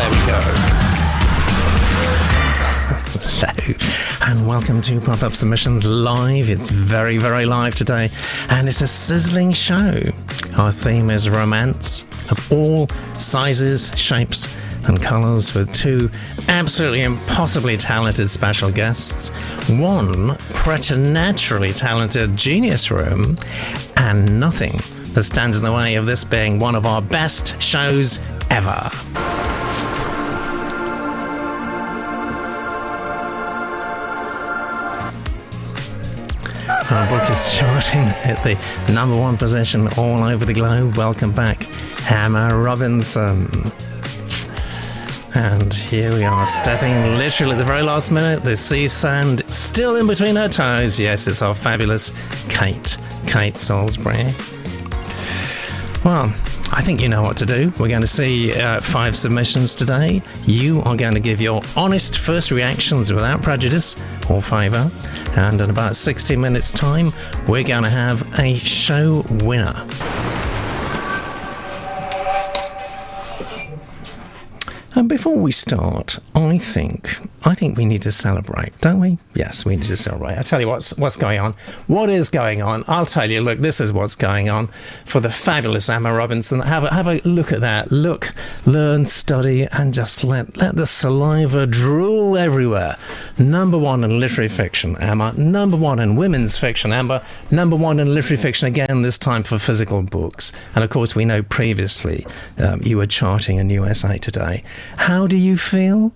There we go. Hello, and welcome to Pop Up Submissions Live. It's very, very live today, and it's a sizzling show. Our theme is romance of all sizes, shapes, and colours with two absolutely impossibly talented special guests, one preternaturally talented genius room, and nothing that stands in the way of this being one of our best shows ever. Our book is charting at the number one position all over the globe. Welcome back, Emma Robinson. And here we are, stepping literally at the very last minute. The sea sand still in between her toes. Yes, it's our fabulous Kate, Kate Salisbury. Well, I think you know what to do. We're going to see uh, five submissions today. You are going to give your honest first reactions without prejudice or favour. And in about 60 minutes' time, we're going to have a show winner. And before we start, I think I think we need to celebrate, don't we? Yes, we need to celebrate. I'll tell you what's what's going on. What is going on? I'll tell you. Look, this is what's going on for the fabulous Emma Robinson. Have a, have a look at that. Look, learn, study, and just let let the saliva drool everywhere. Number one in literary fiction, Emma. Number one in women's fiction, Emma. Number one in literary fiction again. This time for physical books. And of course, we know previously um, you were charting a new essay today. How do you feel?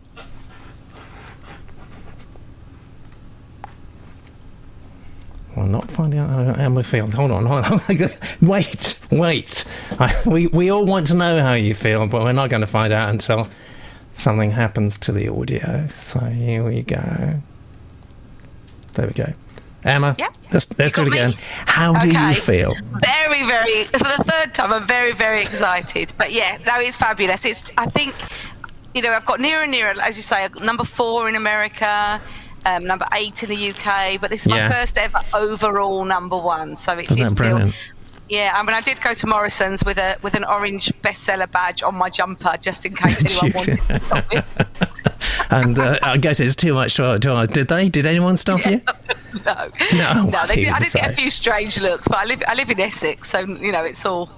Well, not finding out how Emma feels. Hold on, hold on. wait, wait. I, we, we all want to know how you feel, but we're not going to find out until something happens to the audio. So here we go. There we go. Emma, Yep. let's, let's do it again. me. How do you feel? Very, very. For the third time, I'm very, very excited. But yeah, no, it's fabulous. It's. I think, you know, I've got nearer and nearer, as you say, number four in America, um, number eight in the UK. But this is Yeah. my first ever overall number one. So it Isn't did feel. Yeah, I mean, I did go to Morrison's with a with an orange bestseller badge on my jumper, just in case anyone wanted to stop me. And uh, I guess it's too much to, to Did they? Did anyone stop you? No, No, no. They did, I did get a few strange looks, but I live I live in Essex, so you know it's all.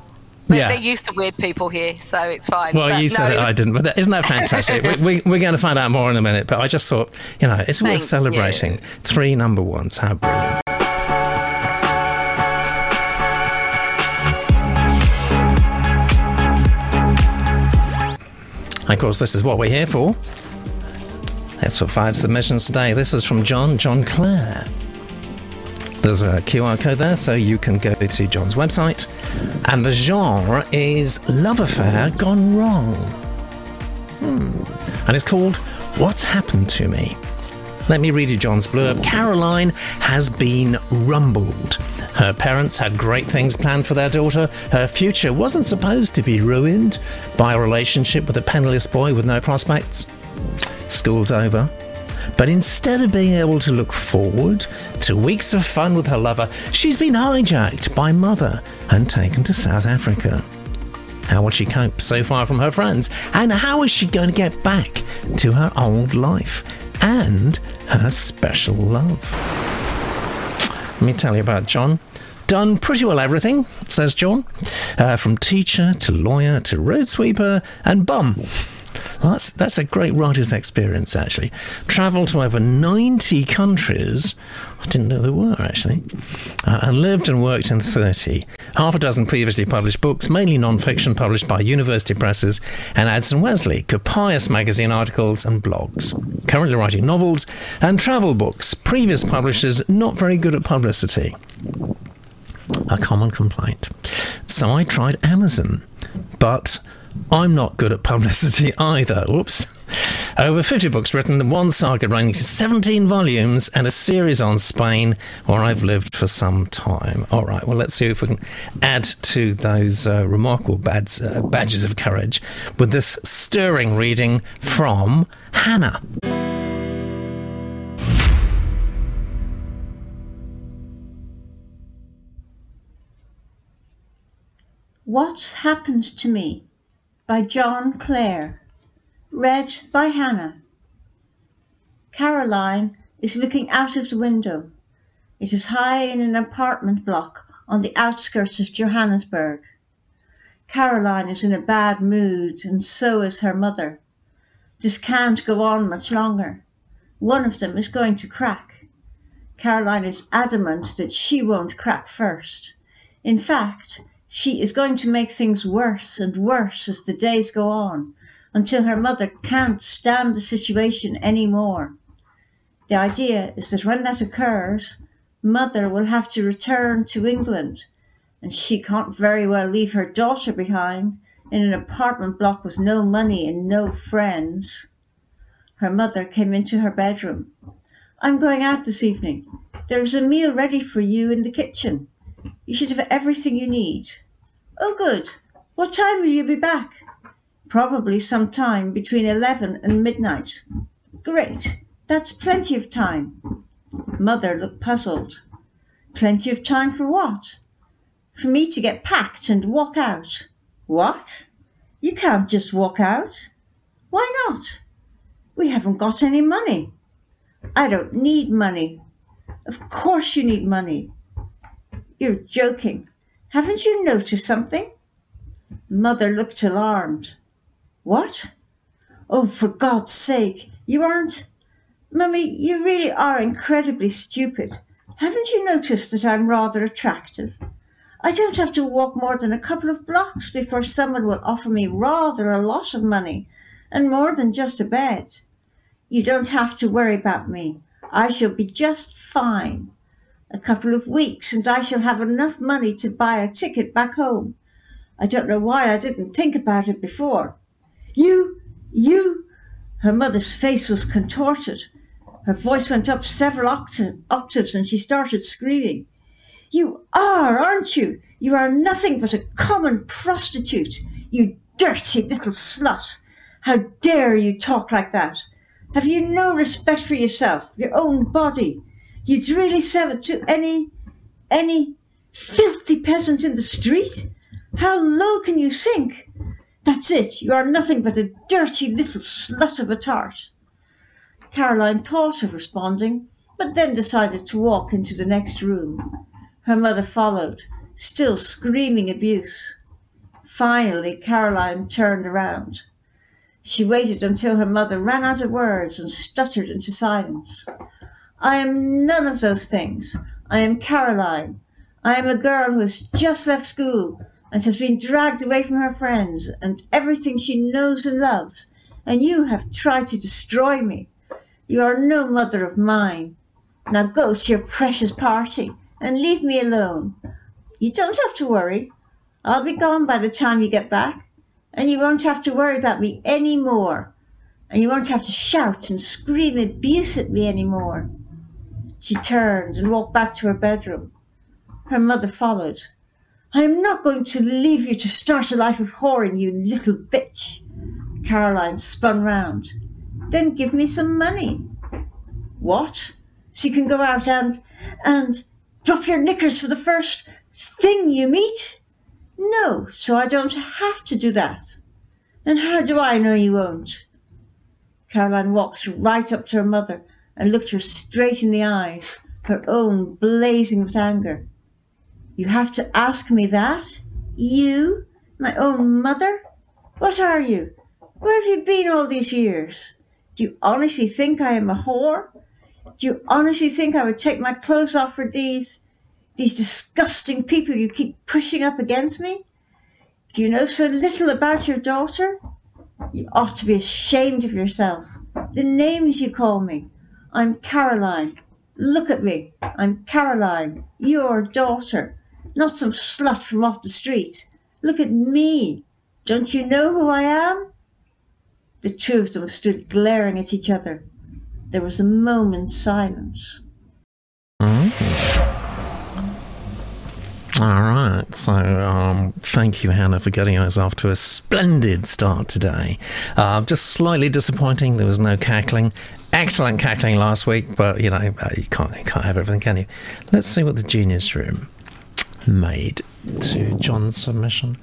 They're, Yeah. they're used to weird people here, so it's fine. Well, But you no, said it it, was- I didn't, but that, isn't that fantastic? we, we, we're going to find out more in a minute, but I just thought, you know, it's worth celebrating. you. Three number ones. How brilliant. Of course, this is what we're here for. That's for five submissions today. This is from John, John Clare. There's a QR code there, so you can go to John's website. And the genre is Love Affair Gone Wrong. Hmm. And it's called What's Happened to Me. Let me read you John's blurb. Caroline has been rumbled. Her parents had great things planned for their daughter. Her future wasn't supposed to be ruined by a relationship with a penniless boy with no prospects. School's over. But instead of being able to look forward to weeks of fun with her lover, she's been hijacked by mother and taken to South Africa. How will she cope so far from her friends? And how is she going to get back to her old life and her special love? Let me tell you about John. Done pretty well everything, says John. Uh, from teacher to lawyer to road sweeper and bum. Well, that's, that's a great writer's experience, actually. Travelled to over 90 countries. I didn't know there were, actually. Uh, and lived and worked in 30. Half a dozen previously published books, mainly non fiction, published by university presses and Addison-Wesley, Copious magazine articles and blogs. Currently writing novels and travel books. Previous publishers not very good at publicity a common complaint. So I tried Amazon, but I'm not good at publicity either. Whoops. Over 50 books written, one saga running to 17 volumes, and a series on Spain, where I've lived for some time. All right, well, let's see if we can add to those uh, remarkable badges, uh, badges of courage with this stirring reading from Hannah. What's Happened to Me by John Clare. Read by Hannah. Caroline is looking out of the window. It is high in an apartment block on the outskirts of Johannesburg. Caroline is in a bad mood, and so is her mother. This can't go on much longer. One of them is going to crack. Caroline is adamant that she won't crack first. In fact, she is going to make things worse and worse as the days go on until her mother can't stand the situation any more. The idea is that when that occurs, mother will have to return to England, and she can't very well leave her daughter behind in an apartment block with no money and no friends. Her mother came into her bedroom. I'm going out this evening. There is a meal ready for you in the kitchen. You should have everything you need. Oh, good. What time will you be back? Probably some time between eleven and midnight. Great. That's plenty of time. Mother looked puzzled. Plenty of time for what? For me to get packed and walk out. What? You can't just walk out. Why not? We haven't got any money. I don't need money. Of course you need money. You're joking. Haven't you noticed something? Mother looked alarmed. What? Oh, for God's sake, you aren't. Mummy, you really are incredibly stupid. Haven't you noticed that I'm rather attractive? I don't have to walk more than a couple of blocks before someone will offer me rather a lot of money, and more than just a bed. You don't have to worry about me. I shall be just fine. A couple of weeks, and I shall have enough money to buy a ticket back home. I don't know why I didn't think about it before. You, you! Her mother's face was contorted. Her voice went up several octa- octaves, and she started screaming. You are, aren't you? You are nothing but a common prostitute, you dirty little slut. How dare you talk like that? Have you no respect for yourself, your own body? You'd really sell it to any, any filthy peasant in the street? How low can you sink? That's it, you are nothing but a dirty little slut of a tart. Caroline thought of responding, but then decided to walk into the next room. Her mother followed, still screaming abuse. Finally, Caroline turned around. She waited until her mother ran out of words and stuttered into silence. I am none of those things. I am Caroline. I am a girl who has just left school and has been dragged away from her friends and everything she knows and loves, and you have tried to destroy me. You are no mother of mine. Now go to your precious party and leave me alone. You don't have to worry. I'll be gone by the time you get back and you won't have to worry about me any more. And you won't have to shout and scream abuse at me any more. She turned and walked back to her bedroom. Her mother followed. I am not going to leave you to start a life of whoring, you little bitch. Caroline spun round. Then give me some money. What? So you can go out and, and drop your knickers for the first thing you meet? No, so I don't have to do that. And how do I know you won't? Caroline walked right up to her mother and looked her straight in the eyes, her own blazing with anger. You have to ask me that? You? My own mother? What are you? Where have you been all these years? Do you honestly think I am a whore? Do you honestly think I would take my clothes off for these these disgusting people you keep pushing up against me? Do you know so little about your daughter? You ought to be ashamed of yourself. The names you call me. I'm Caroline. Look at me. I'm Caroline, your daughter, not some slut from off the street. Look at me. Don't you know who I am? The two of them stood glaring at each other. There was a moment's silence. Mm. All right. So, um, thank you, Hannah, for getting us off to a splendid start today. Uh, just slightly disappointing. There was no cackling. Excellent cackling last week, but you know uh, you can't you can't have everything, can you? Let's see what the Genius Room made to John's submission.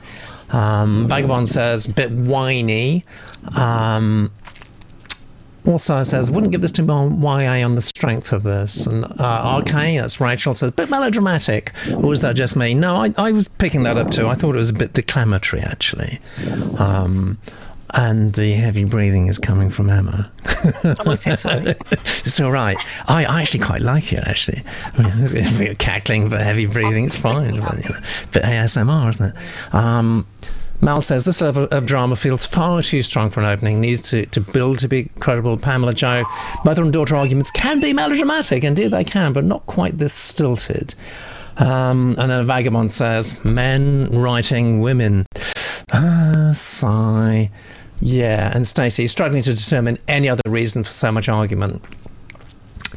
Um, Vagabond says, bit whiny. Um, also says, wouldn't give this to YA on the strength of this. And uh, RK, that's Rachel, says, bit melodramatic. Or was that just me? No, I, I was picking that up too. I thought it was a bit declamatory, actually. Um, and the heavy breathing is coming from Emma. Oh, it's all right. I, I actually quite like it, actually. I mean, it's cackling, but heavy breathing is fine. But, you know, bit ASMR, isn't it? Um, Mal says this level of drama feels far too strong for an opening, needs to, to build to be credible. Pamela Joe, mother and daughter arguments can be melodramatic. Indeed, they can, but not quite this stilted. Um, and then Vagabond says, men writing women. Ah, sigh. Yeah, and Stacey struggling to determine any other reason for so much argument.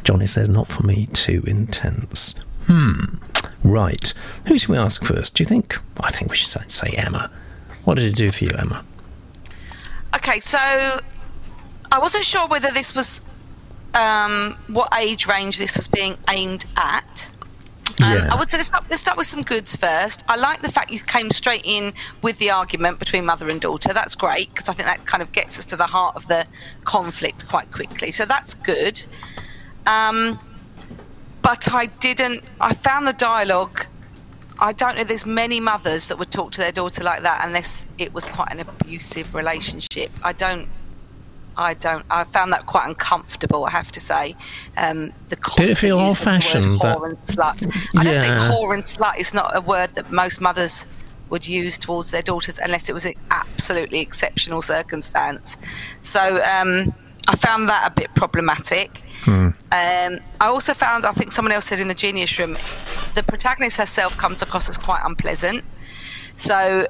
Johnny says, not for me, too intense. Hmm. Right. Who should we ask first, do you think? I think we should say Emma. What did it do for you, Emma? Okay, so I wasn't sure whether this was um, what age range this was being aimed at. Um, Yeah. I would say let's start, let's start with some goods first. I like the fact you came straight in with the argument between mother and daughter. That's great because I think that kind of gets us to the heart of the conflict quite quickly. So that's good. Um, but I didn't. I found the dialogue. I don't know. There's many mothers that would talk to their daughter like that unless it was quite an abusive relationship. I don't. I don't. I found that quite uncomfortable. I have to say. Um, the Did it feel constant use of the word old-fashioned, that- Whore and slut. I just think Yeah. whore and slut is not a word that most mothers would use towards their daughters unless it was an absolutely exceptional circumstance. So um, I found that a bit problematic. Um, I also found, I think someone else said in the Genius Room, the protagonist herself comes across as quite unpleasant. So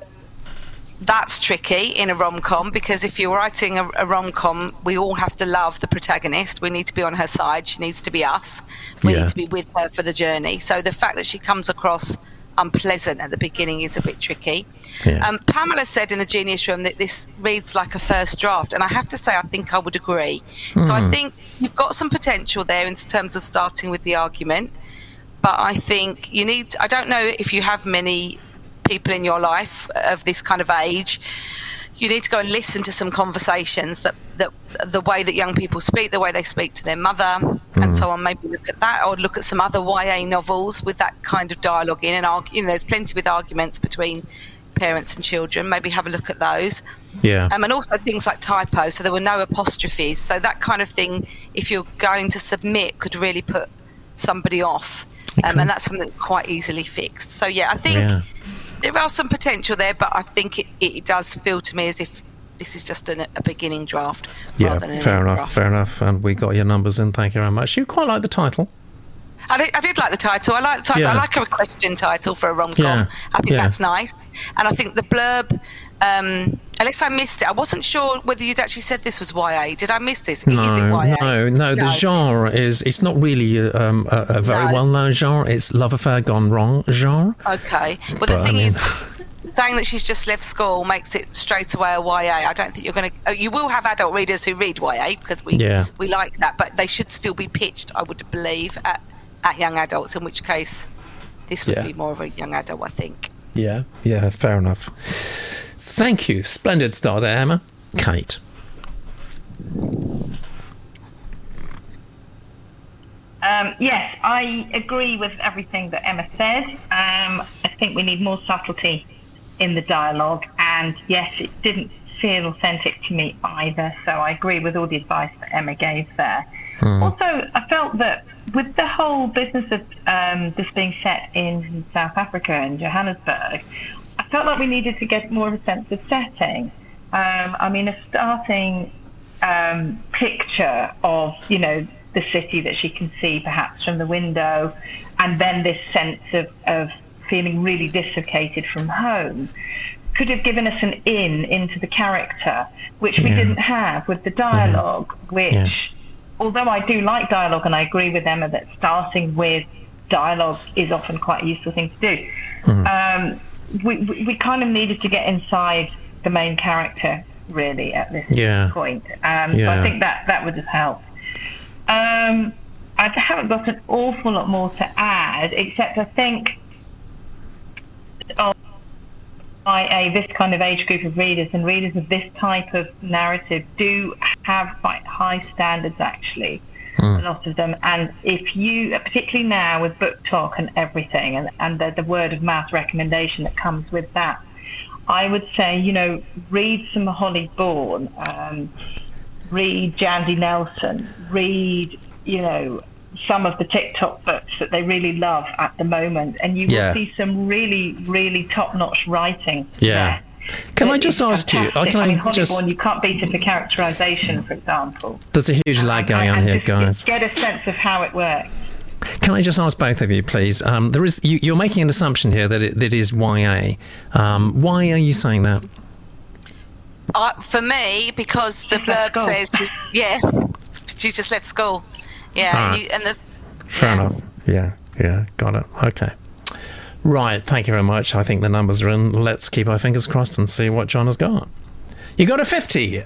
that's tricky in a rom com because if you're writing a, a rom com, we all have to love the protagonist. We need to be on her side. She needs to be us. We Yeah. need to be with her for the journey. So the fact that she comes across unpleasant at the beginning is a bit tricky. Yeah. Um, Pamela said in the Genius Room that this reads like a first draft, and I have to say, I think I would agree. So I think you've got some potential there in terms of starting with the argument, but I think you need. I don't know if you have many people in your life of this kind of age. You need to go and listen to some conversations that, that the way that young people speak, the way they speak to their mother, and so on. Maybe look at that, or look at some other YA novels with that kind of dialogue in. And argue, you know, there's plenty with arguments between parents and children. Maybe have a look at those. Yeah. Um, and also things like typos, so there were no apostrophes. So that kind of thing, if you're going to submit, could really put somebody off. Um, Okay. and that's something that's quite easily fixed. So yeah, I think Yeah. There are some potential there, but I think it, it does feel to me as if this is just an, a beginning draft Yeah, rather than fair enough, draft. fair enough. And we got your numbers in. Thank you very much. You quite like the title. I did, I did like the title. I like the title. Yeah. I like a question title for a rom com. Yeah, I think yeah. that's nice. And I think the blurb, um, unless I missed it, I wasn't sure whether you'd actually said this was YA. Did I miss this? is it No, YA? no, no. The genre is it's not really um, a, a very No, well-known genre. It's love affair gone wrong genre. Okay. Well, the But, I thing mean- is, saying that she's just left school makes it straight away a YA. I don't think you're going to. You will have adult readers who read YA because we Yeah. we like that, but they should still be pitched, I would believe, at, at young adults. In which case, this would Yeah. be more of a young adult, I think. Yeah, yeah, fair enough. Thank you. Splendid start there, Emma. Kate. Um, yes, I agree with everything that Emma said. Um, I think we need more subtlety in the dialogue, and yes, it didn't feel authentic to me either. So I agree with all the advice that Emma gave there. Also, I felt that with the whole business of um, this being set in South Africa and Johannesburg, I felt like we needed to get more of a sense of setting. Um, I mean, a starting um, picture of, you know, the city that she can see perhaps from the window, and then this sense of, of feeling really dislocated from home could have given us an in into the character, which we Yeah. didn't have with the dialogue, which, Yeah. although I do like dialogue, and I agree with Emma that starting with dialogue is often quite a useful thing to do, um, we, we, we kind of needed to get inside the main character really at this Yeah. point. Um, So I think that that would have helped. Um, I haven't got an awful lot more to add, except I think. Oh, YA, this kind of age group of readers and readers of this type of narrative do have quite high standards actually. Mm. A lot of them, and if you, particularly now with BookTok and everything, and, and the, the word of mouth recommendation that comes with that, I would say, you know, read some Holly Bourne, um, read Jandy Nelson, read, you know, some of the TikTok books that they really love at the moment, and you yeah. will see some really, really top-notch writing. Yeah. There. Can I just ask fantastic. you? Can I, I mean, just? You can't beat it for characterization, for example. There's a huge lag going on here, guys. Get a sense of how it works. Can I just ask both of you, please? Um, there is you, are making an assumption here that it, that is YA. Um, why are you saying that? Uh, for me, because the blurb says, just, yeah, she just left school. Yeah, right. and, you, and the. Fair yeah. enough. Yeah, yeah, got it. Okay. Right, thank you very much. I think the numbers are in. Let's keep our fingers crossed and see what John has got. You got a 50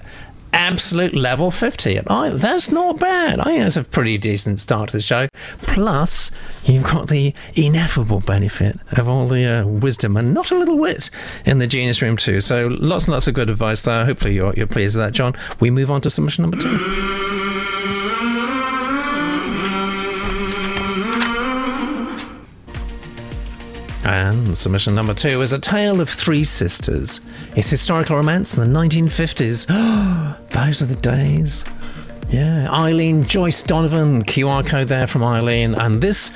absolute level 50. And I, that's not bad. I think that's a pretty decent start to the show. Plus, you've got the ineffable benefit of all the uh, wisdom and not a little wit in the Genius Room, too. So, lots and lots of good advice there. Hopefully, you're, you're pleased with that, John. We move on to submission number two. And submission number two is A Tale of Three Sisters. It's historical romance in the 1950s. Those were the days. Yeah, Eileen Joyce Donovan, QR code there from Eileen. And this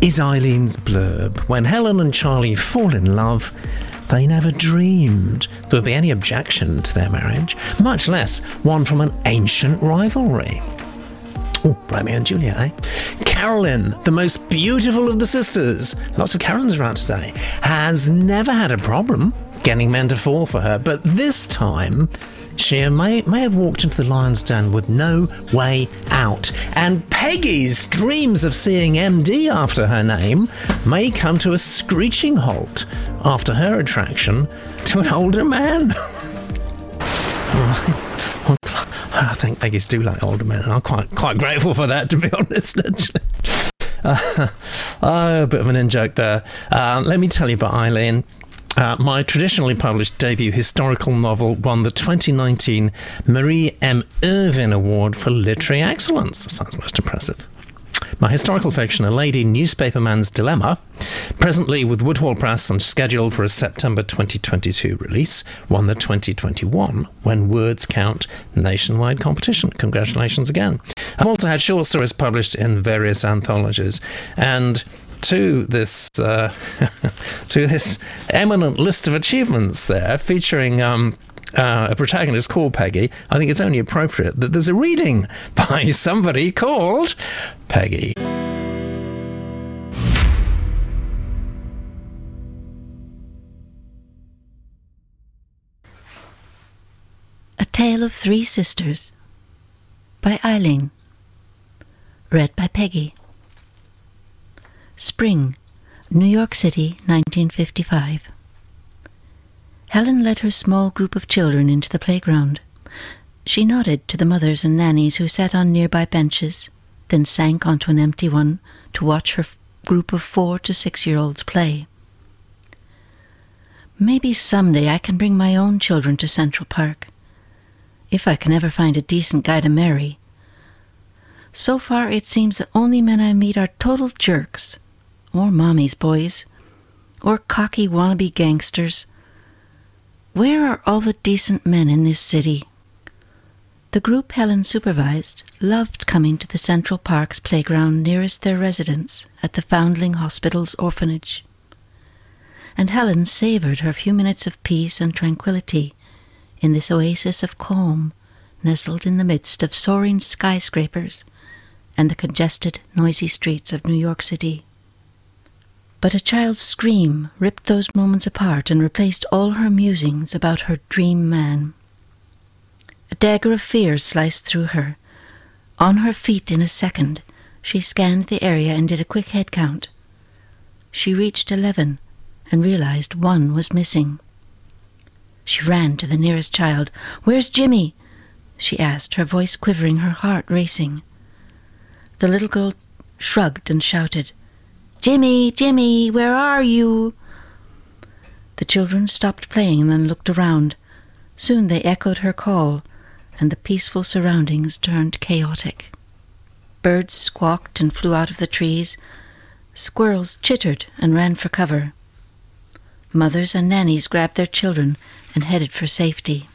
is Eileen's blurb. When Helen and Charlie fall in love, they never dreamed there would be any objection to their marriage, much less one from an ancient rivalry. Oh, Romeo and Juliet, eh? Carolyn, the most beautiful of the sisters, lots of Carolyns around today, has never had a problem getting men to fall for her, but this time she may, may have walked into the lion's den with no way out. And Peggy's dreams of seeing MD after her name may come to a screeching halt after her attraction to an older man. I think Peggy's do like older men, and I'm quite quite grateful for that, to be honest. Actually. Uh, oh, a bit of an in joke there. Uh, let me tell you about Eileen. Uh, my traditionally published debut historical novel won the 2019 Marie M. Irvine Award for Literary Excellence. Sounds most impressive. My historical fiction, A Lady Newspaperman's Dilemma, presently with Woodhall Press and scheduled for a September 2022 release, won the 2021 When Words Count nationwide competition. Congratulations again. I've also had short stories published in various anthologies. And to this uh, to this eminent list of achievements there, featuring um, uh, a protagonist called Peggy, I think it's only appropriate that there's a reading by somebody called Peggy. A Tale of Three Sisters by Eileen. Read by Peggy. Spring, New York City, 1955. Helen led her small group of children into the playground. She nodded to the mothers and nannies who sat on nearby benches, then sank onto an empty one to watch her group of four to six year olds play. Maybe someday I can bring my own children to Central Park, if I can ever find a decent guy to marry. So far, it seems the only men I meet are total jerks, or mommy's boys, or cocky wannabe gangsters where are all the decent men in this city? The group Helen supervised loved coming to the Central Park's playground nearest their residence at the Foundling Hospital's orphanage. And Helen savored her few minutes of peace and tranquility in this oasis of calm nestled in the midst of soaring skyscrapers and the congested, noisy streets of New York City. But a child's scream ripped those moments apart and replaced all her musings about her dream man. A dagger of fear sliced through her. On her feet in a second, she scanned the area and did a quick head count. She reached eleven and realized one was missing. She ran to the nearest child. Where's Jimmy? she asked, her voice quivering, her heart racing. The little girl shrugged and shouted, Jimmy, Jimmy, where are you? The children stopped playing and looked around. Soon they echoed her call, and the peaceful surroundings turned chaotic. Birds squawked and flew out of the trees. Squirrels chittered and ran for cover. Mothers and nannies grabbed their children and headed for safety.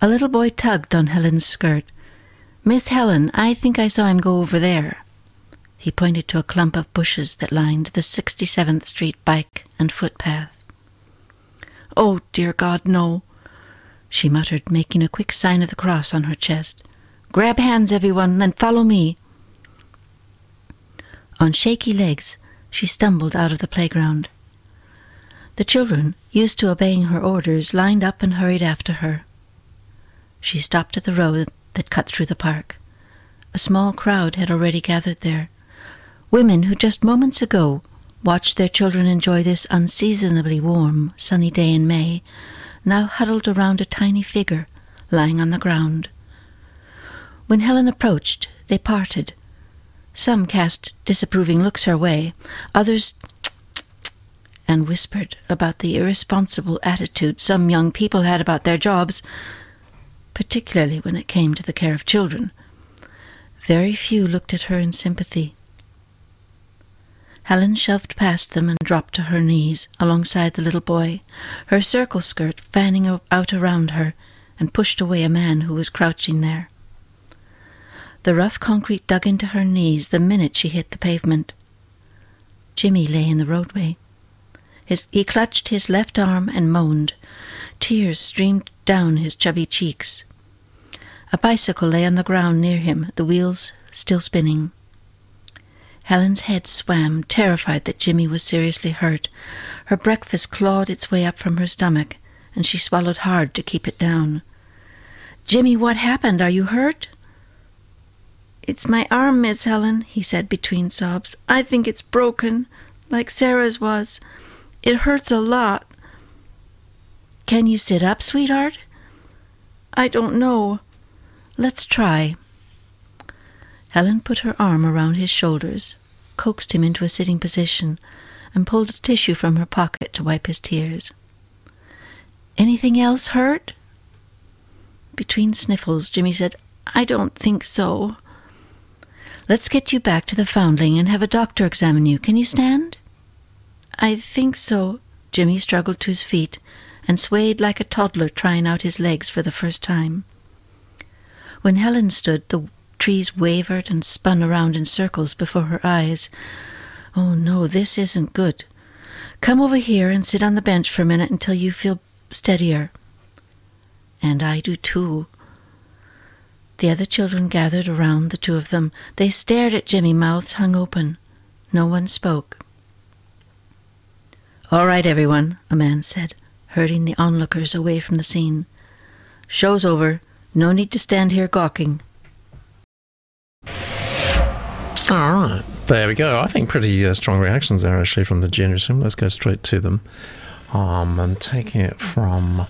A little boy tugged on Helen's skirt. Miss Helen, I think I saw him go over there. He pointed to a clump of bushes that lined the 67th Street bike and footpath. Oh, dear God, no, she muttered, making a quick sign of the cross on her chest. Grab hands, everyone, and follow me. On shaky legs, she stumbled out of the playground. The children, used to obeying her orders, lined up and hurried after her. She stopped at the road that cut through the park. A small crowd had already gathered there. Women who just moments ago watched their children enjoy this unseasonably warm, sunny day in May, now huddled around a tiny figure lying on the ground. When Helen approached, they parted. Some cast disapproving looks her way, others and whispered about the irresponsible attitude some young people had about their jobs, particularly when it came to the care of children. Very few looked at her in sympathy. Helen shoved past them and dropped to her knees alongside the little boy, her circle skirt fanning out around her, and pushed away a man who was crouching there. The rough concrete dug into her knees the minute she hit the pavement. Jimmy lay in the roadway. His, he clutched his left arm and moaned. Tears streamed down his chubby cheeks. A bicycle lay on the ground near him, the wheels still spinning. Helen's head swam, terrified that Jimmy was seriously hurt. Her breakfast clawed its way up from her stomach, and she swallowed hard to keep it down. Jimmy, what happened? Are you hurt? It's my arm, Miss Helen, he said between sobs. I think it's broken, like Sarah's was. It hurts a lot. Can you sit up, sweetheart? I don't know. Let's try. Helen put her arm around his shoulders, coaxed him into a sitting position, and pulled a tissue from her pocket to wipe his tears. Anything else hurt? Between sniffles, Jimmy said, I don't think so. Let's get you back to the Foundling and have a doctor examine you. Can you stand? I think so. Jimmy struggled to his feet and swayed like a toddler trying out his legs for the first time. When Helen stood, the trees wavered and spun around in circles before her eyes. Oh no, this isn't good. Come over here and sit on the bench for a minute until you feel steadier. And I do too. The other children gathered around the two of them. They stared at Jimmy, mouths hung open. No one spoke. All right, everyone, a man said, herding the onlookers away from the scene. Show's over. No need to stand here gawking. All right, there we go. I think pretty uh, strong reactions there actually from the juniors. Let's go straight to them. Um, I'm taking it from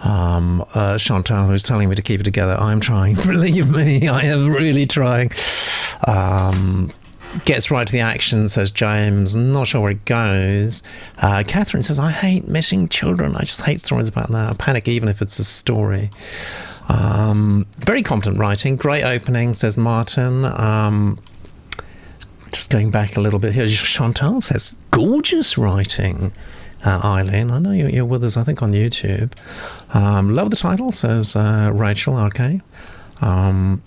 um, uh, Chantal, who's telling me to keep it together. I'm trying. Believe me, I am really trying. Um, gets right to the action, says James. Not sure where it goes. Uh, Catherine says, I hate missing children. I just hate stories about that. I panic even if it's a story. Um, very competent writing. Great opening, says Martin. Um, just going back a little bit here, Chantal says, gorgeous writing uh, Eileen. I know you're, you're, with us, I think, on YouTube. Um, love the title, says uh, Rachel. Okay. Um,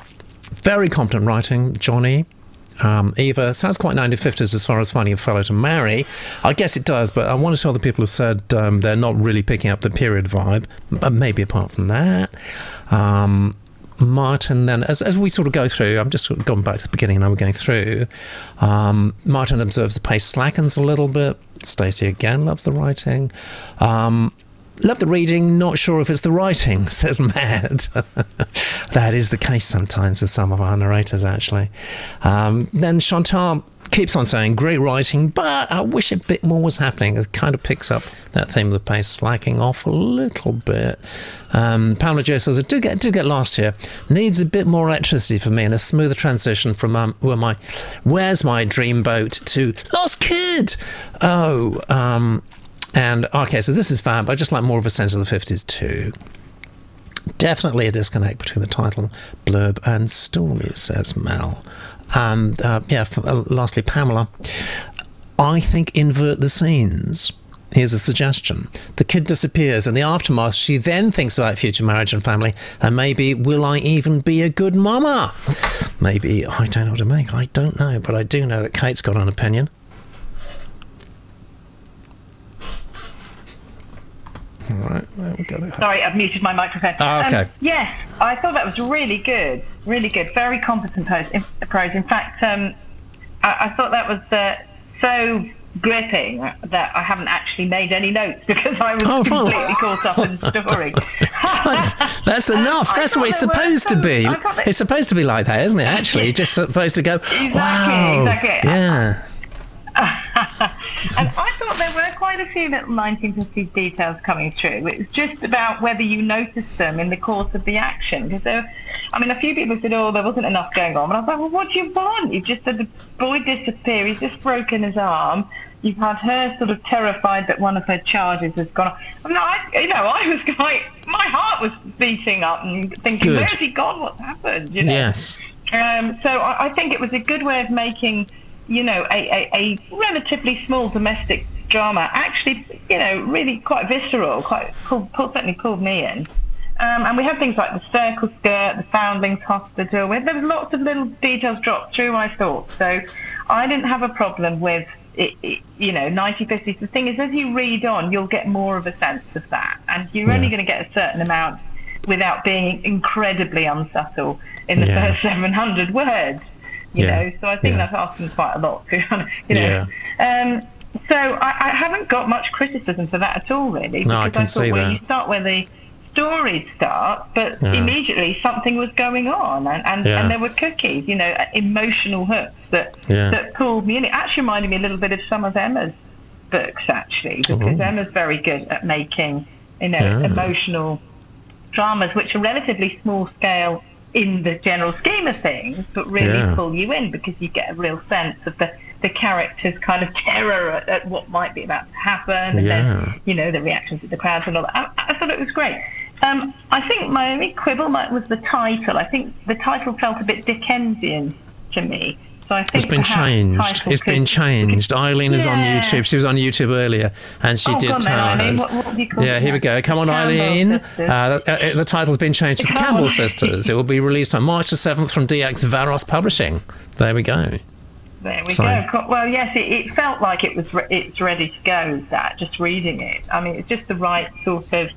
very competent writing, Johnny. Um, Eva sounds quite 1950s as far as finding a fellow to marry. I guess it does, but I want to tell the people who said um, they're not really picking up the period vibe. Maybe apart from that, um, Martin then, as, as we sort of go through, I'm just sort of going back to the beginning and I'm going through. Um, Martin observes the pace slackens a little bit. Stacey again loves the writing. Um, love the reading, not sure if it's the writing, says Mad. that is the case sometimes with some of our narrators, actually. Um, then Chantal keeps on saying, great writing, but I wish a bit more was happening. It kind of picks up that theme of the pace slacking off a little bit. Um, Pamela J says, it did get, did get lost here. Needs a bit more electricity for me and a smoother transition from um, where my, where's my dream boat to Lost Kid? Oh, um, And okay, so this is fab. But I just like more of a sense of the 50s too. Definitely a disconnect between the title, blurb, and story, says Mel. And uh, yeah, f- uh, lastly, Pamela. I think invert the scenes. Here's a suggestion. The kid disappears. In the aftermath, she then thinks about future marriage and family, and maybe, will I even be a good mama? Maybe, I don't know what to make. I don't know, but I do know that Kate's got an opinion. All right, there we go. Sorry, I've muted my microphone. Ah, okay. Um, yes, I thought that was really good, really good, very competent prose. In, prose. in fact, um, I, I, thought that was uh, so gripping that I haven't actually made any notes because I was oh, completely caught up in the story. that's, that's, enough. That's what it's supposed to be. It's supposed to be like that, isn't it? Actually, you're just supposed to go. Exactly. Wow. Exactly. Yeah. and I thought there were quite a few little 1950s details coming through. It was just about whether you noticed them in the course of the action. Because there, I mean, a few people said, "Oh, there wasn't enough going on," and I was like, "Well, what do you want? You've just had the boy disappear. He's just broken his arm. You've had her sort of terrified that one of her charges has gone. Off. I mean, I, you know, I was quite, my heart was beating up and thinking, Good. "Where's he gone? What's happened?" You know. Yes. Um, so I, I think it was a good way of making you know, a, a, a, relatively small domestic drama actually, you know, really quite visceral, quite pulled, pulled, certainly pulled me in. Um, and we had things like the circle skirt, the Foundlings Hospital. With there was lots of little details dropped through. I thought so. I didn't have a problem with it, it, you know 1950s. The thing is, as you read on, you'll get more of a sense of that, and you're yeah. only going to get a certain amount without being incredibly unsubtle in the yeah. first 700 words you yeah. know. So I think yeah. that's asking quite a lot, to you know. Yeah. Um, so I, I, haven't got much criticism for that at all, really. No, I can I thought, see well, that. you start where the stories start, but yeah. immediately something was going on, and, and, yeah. and there were cookies, you know, emotional hooks that yeah. that pulled me in. It actually reminded me a little bit of some of Emma's books, actually, because Emma's very good at making, you know, emotional dramas, which are relatively small scale in the general scheme of things, but really yeah. pull you in because you get a real sense of the, the character's kind of terror at, at what might be about to happen, and yeah. then you know the reactions of the crowds and all that. I, I thought it was great. Um, I think my only quibble was the title. I think the title felt a bit Dickensian to me. So I think it's been changed. It's could, been changed. Eileen is on YouTube. She was on YouTube earlier, and she oh, did tell us. What, what yeah, here we go. Come on, the Eileen. Uh, the, the, title's been changed to The Campbell Sisters. It will be released on March the seventh from DX Varos Publishing. There we go. There we go. Well, yes, it, it, felt like it was re- it's ready to go. That just reading it, I mean, it's just the right sort of,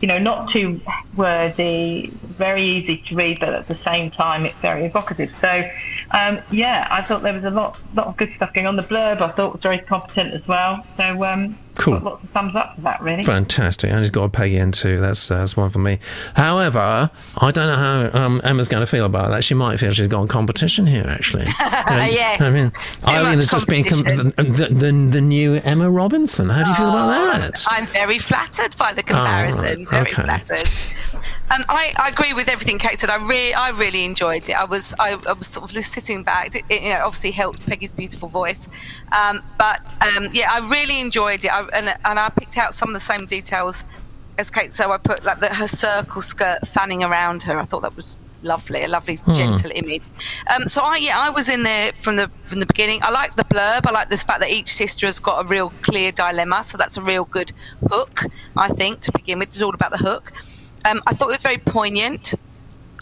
you know, not too wordy, very easy to read, but at the same time, it's very evocative. So, um, yeah, I thought there was a lot, lot of good stuff going on. The blurb I thought was very competent as well. So, um, Cool. Lots of thumbs up for that, really. Fantastic. And he's got a Peggy in too. That's, uh, that's one for me. However, I don't know how um, Emma's going to feel about that. She might feel she's got competition here, actually. yes. I mean, Eileen has just been com- the, the, the, new Emma Robinson. How do you feel about Oh, that? I'm very flattered by the comparison. right. Very Okay. flattered. Um, I, I agree with everything Kate said. I really, I really enjoyed it. I was, I, I was sort of just sitting back. It, you know, obviously helped Peggy's beautiful voice, um, but um, yeah, I really enjoyed it. I, and, and I picked out some of the same details as Kate. So I put like the, her circle skirt fanning around her. I thought that was lovely, a lovely gentle image. Um, so I, yeah, I was in there from the from the beginning. I like the blurb. I like this fact that each sister has got a real clear dilemma. So that's a real good hook, I think, to begin with. It's all about the hook. Um, I thought it was very poignant.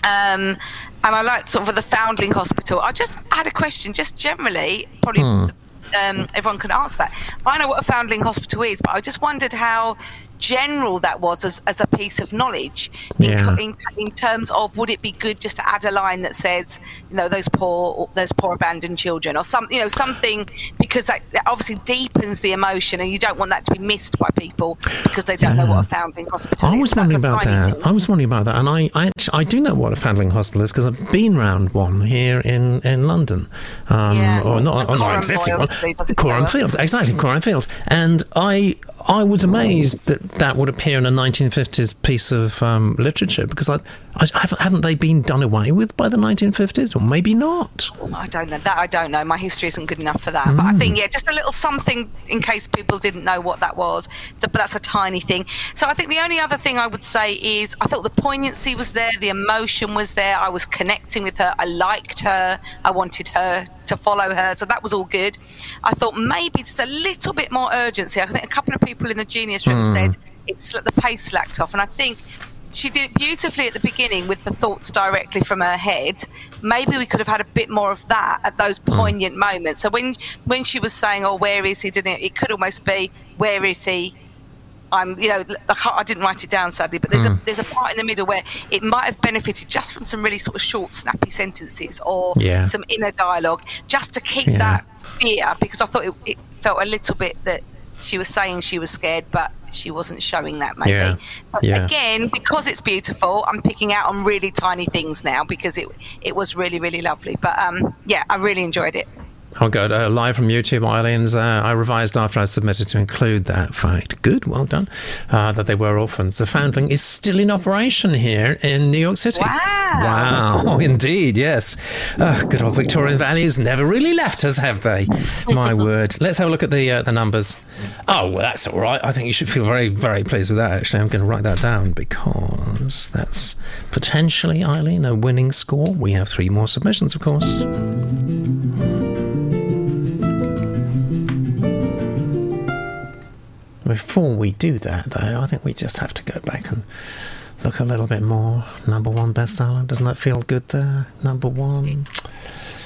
Um, and I liked sort of the Foundling Hospital. I just had a question, just generally, probably um, everyone can answer that. I know what a Foundling Hospital is, but I just wondered how general that was as, as a piece of knowledge in, Yeah. in, in terms of would it be good just to add a line that says you know those poor those poor abandoned children or some you know something because that, that obviously deepens the emotion and you don't want that to be missed by people because they don't know what a foundling hospital I is was That's wondering about that. thing. I was wondering about that, and I, I, actually, I do know what a Foundling Hospital is because I've been round one here in, in London, um, Yeah. or not, or not existing one. Street, does it Coram? Fields, exactly, Coram Fields, and I, I was amazed that that would appear in a 1950s piece of um, literature because I, I haven't, they been done away with by the 1950s, or maybe not? I don't know that. I don't know. My history isn't good enough for that. Mm. But I think yeah, just a little something in case people didn't know what that was. But that's a tiny thing. So I think the only other thing I would say is I thought the poignancy was there, the emotion was there. I was connecting with her. I liked her. I wanted her to follow her. So that was all good. I thought maybe just a little bit more urgency. I think a couple of people in the Genius Room mm. said it's the pace slacked off, and I think she did it beautifully at the beginning with the thoughts directly from her head. Maybe we could have had a bit more of that at those hmm. poignant moments. So when when she was saying, "Oh, where is he?" Didn't it? It could almost be, "Where is he?" I'm, you know, I, I, didn't write it down sadly, but there's mm. a hmm. there's a part in the middle where it might have benefited just from some really sort of short, snappy sentences or yeah. some inner dialogue, just to keep yeah. that fear, because I thought it, it, felt a little bit that she was saying she was scared, but she wasn't showing that maybe. Yeah. But yeah. again, because it's beautiful, I'm picking out on really tiny things now because it it was really really lovely. But um, yeah, I really enjoyed it. Oh, good. Uh, live from YouTube, Eileen's. Uh, I revised after I submitted to include that fact. Good, well done. Uh, that they were orphans. The Foundling is still in operation here in New York City. Wow. Wow, indeed, yes. Uh, good old Victorian values never really left us, have they? My word. Let's have a look at the uh, the numbers. Oh, well, that's all right. I think you should feel very, very pleased with that, actually. I'm going to write that down because that's potentially, Eileen, a winning score. We have three more submissions, of course. Before we do that, though, I think we just have to go back and look a little bit more. Number one bestseller. Doesn't that feel good there? Number one. It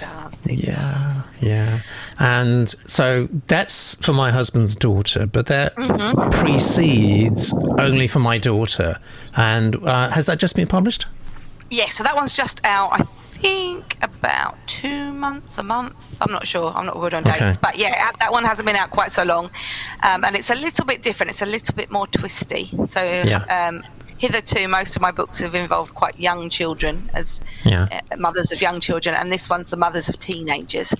does, it yeah, does. yeah. And so that's for my husband's daughter, but that mm-hmm. precedes only for my daughter. And uh, has that just been published? Yes, so that one's just out, I think, about two months, a month. I'm not sure. I'm not good on dates. Okay. But yeah, that one hasn't been out quite so long. Um, and it's a little bit different. It's a little bit more twisty. So yeah. um, hitherto, most of my books have involved quite young children as yeah. uh, mothers of young children. And this one's the mothers of teenagers.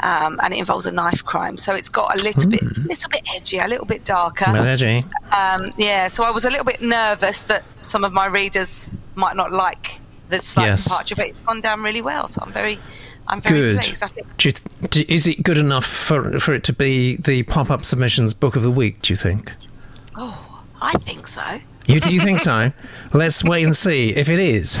Um, and it involves a knife crime. So it's got a little Ooh. bit, little bit edgy, a little bit darker. Edgy. Um, yeah. So I was a little bit nervous that some of my readers might not like the slight yes. departure, but it's gone down really well. So I'm very, I'm very good. pleased. I think. Do you, do, is it good enough for for it to be the pop up submissions book of the week? Do you think? Oh, I think so. You do you think so? Let's wait and see if it is.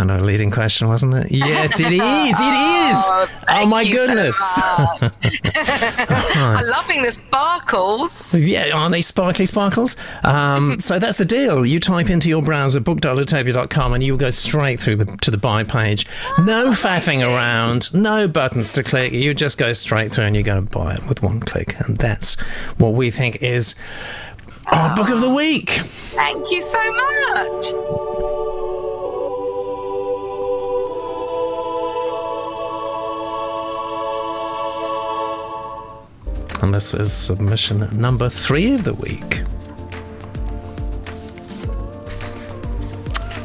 Kind of a leading question, wasn't it? Yes, it is. It is. oh, oh my goodness. So I'm loving the sparkles. Yeah, aren't they sparkly sparkles? Um, so that's the deal. You type into your browser book.litopia.com and you'll go straight through the, to the buy page. No oh, faffing around, no buttons to click. You just go straight through and you're going to buy it with one click. And that's what we think is our oh, book of the week. Thank you so much. And this is submission number three of the week.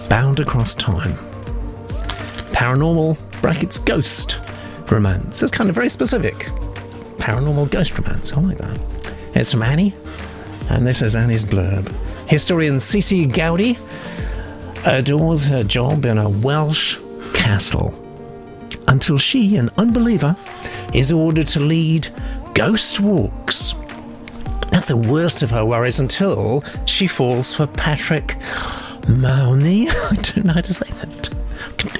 Bound Across Time. Paranormal brackets ghost romance. It's kind of very specific. Paranormal ghost romance. I like that. It's from Annie, and this is Annie's blurb. Historian Cece Gowdy adores her job in a Welsh castle until she, an unbeliever, is ordered to lead ghost walks. That's the worst of her worries until she falls for Patrick Mahoney. I don't know how to say that.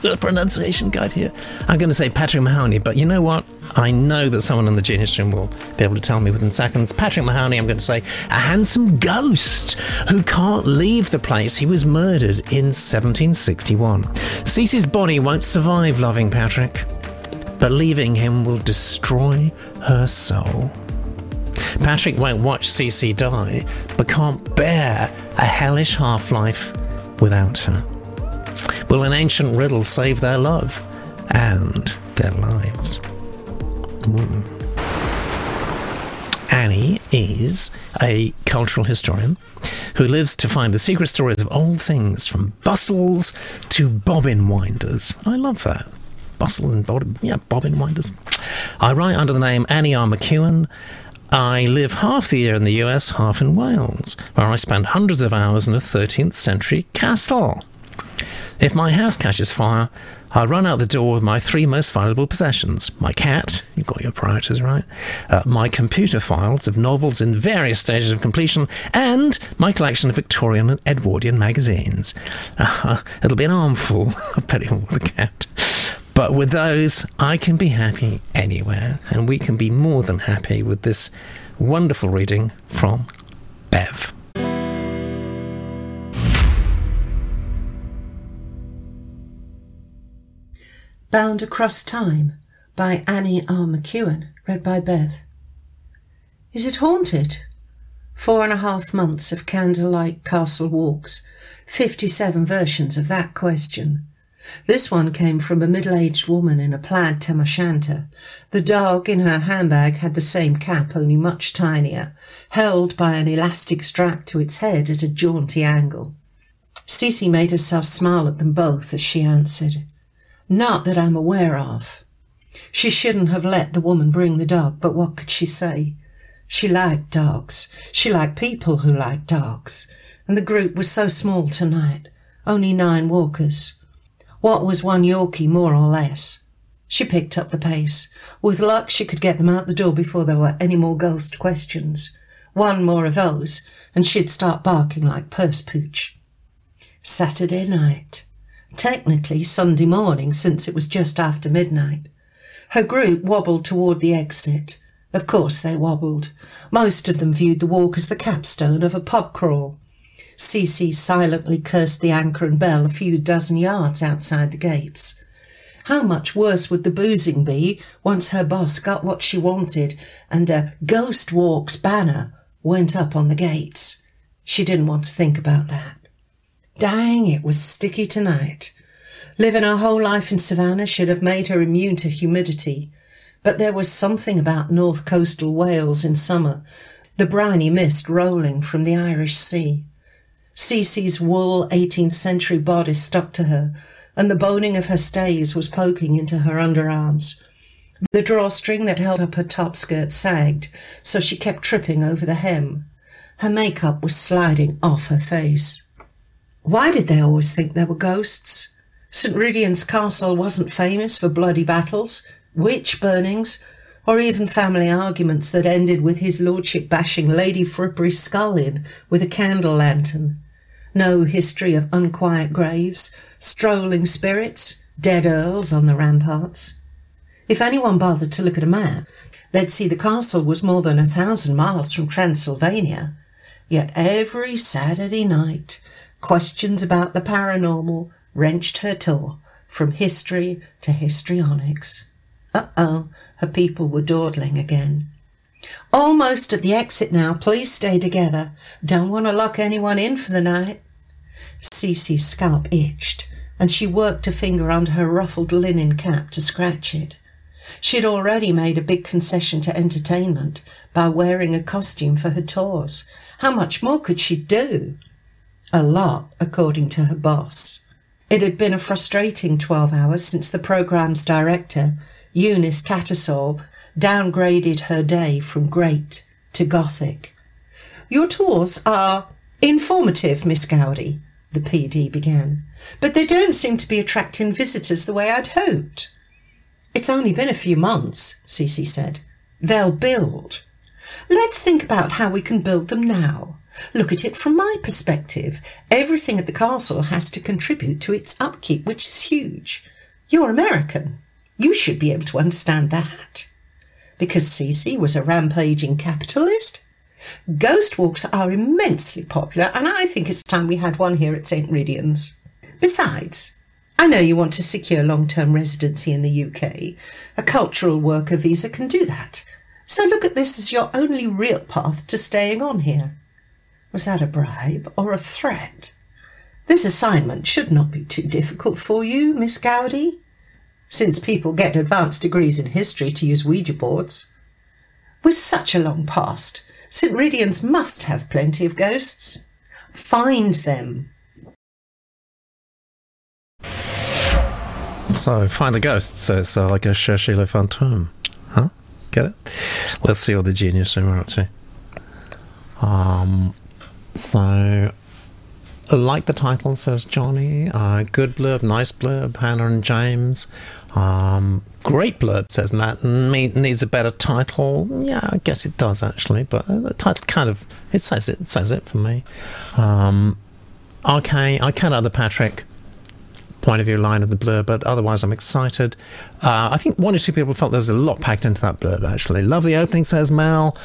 do a pronunciation guide here. I'm going to say Patrick Mahoney, but you know what? I know that someone in the Genius Room will be able to tell me within seconds. Patrick Mahoney, I'm going to say, a handsome ghost who can't leave the place he was murdered in 1761. Cece's body won't survive loving Patrick but leaving him will destroy her soul. Patrick won't watch Cece die, but can't bear a hellish half life without her. Will an ancient riddle save their love and their lives? Mm. Annie is a cultural historian who lives to find the secret stories of old things from bustles to bobbin winders. I love that. Bustles and bob- yeah, bobbin winders. I write under the name Annie R. McEwen. I live half the year in the US, half in Wales, where I spend hundreds of hours in a 13th century castle. If my house catches fire, I'll run out the door with my three most valuable possessions my cat, you've got your priorities right, uh, my computer files of novels in various stages of completion, and my collection of Victorian and Edwardian magazines. Uh, it'll be an armful, I bet it will the cat. But with those, I can be happy anywhere, and we can be more than happy with this wonderful reading from Bev. Bound Across Time by Annie R. McEwen, read by Bev. Is it haunted? Four and a half months of candlelight castle walks, 57 versions of that question. This one came from a middle aged woman in a plaid tam o' shanter. The dog in her handbag had the same cap, only much tinier, held by an elastic strap to its head at a jaunty angle. Cece made herself smile at them both as she answered. Not that I'm aware of. She shouldn't have let the woman bring the dog, but what could she say? She liked dogs. She liked people who liked dogs. And the group was so small tonight. Only nine walkers. What was one Yorkie more or less? She picked up the pace. With luck, she could get them out the door before there were any more ghost questions. One more of those, and she'd start barking like purse pooch. Saturday night. Technically Sunday morning, since it was just after midnight. Her group wobbled toward the exit. Of course they wobbled. Most of them viewed the walk as the capstone of a pub crawl. Cece silently cursed the anchor and bell a few dozen yards outside the gates. How much worse would the boozing be once her boss got what she wanted and a Ghost Walks banner went up on the gates? She didn't want to think about that. Dang, it was sticky tonight. Living her whole life in Savannah should have made her immune to humidity, but there was something about north coastal Wales in summer, the briny mist rolling from the Irish Sea. Cece's wool 18th century bodice stuck to her, and the boning of her stays was poking into her underarms. The drawstring that held up her top skirt sagged, so she kept tripping over the hem. Her makeup was sliding off her face. Why did they always think there were ghosts? St. Rydian's castle wasn't famous for bloody battles, witch burnings, or even family arguments that ended with his lordship bashing Lady Frippery's skull in with a candle lantern. No history of unquiet graves, strolling spirits, dead earls on the ramparts. If anyone bothered to look at a map, they'd see the castle was more than a thousand miles from Transylvania. Yet every Saturday night, questions about the paranormal wrenched her tour from history to histrionics. Uh-oh, her people were dawdling again. Almost at the exit now. Please stay together. Don't want to lock anyone in for the night. Cece's scalp itched, and she worked a finger under her ruffled linen cap to scratch it. She'd already made a big concession to entertainment by wearing a costume for her tours. How much more could she do? A lot, according to her boss. It had been a frustrating 12 hours since the programme's director, Eunice Tattersall, downgraded her day from great to gothic. Your tours are informative, Miss Gowdy, the PD began, but they don't seem to be attracting visitors the way I'd hoped. It's only been a few months, Cece said. They'll build. Let's think about how we can build them now. Look at it from my perspective. Everything at the castle has to contribute to its upkeep, which is huge. You're American. You should be able to understand that. Because Cece was a rampaging capitalist? Ghost walks are immensely popular, and I think it's time we had one here at St. Rydian's. Besides, I know you want to secure long term residency in the UK. A cultural worker visa can do that. So look at this as your only real path to staying on here. Was that a bribe or a threat? This assignment should not be too difficult for you, Miss Gowdy, since people get advanced degrees in history to use Ouija boards. With such a long past, St. Rydians must have plenty of ghosts. Find them. So, find the ghosts. So it's uh, like a cherchez le fantôme. Huh? Get it? Let's see what the genius are up to. Um, so, like the title, says Johnny. Uh, good blurb, nice blurb, Hannah and James. Um, great blurb, says Matt. needs a better title. Yeah, I guess it does actually, but the title kind of it says it, it says it for me. Um, okay, I can't other Patrick point of view line of the blurb, but otherwise I'm excited. Uh, I think one or two people felt there's a lot packed into that blurb, actually. Lovely opening, says Mal.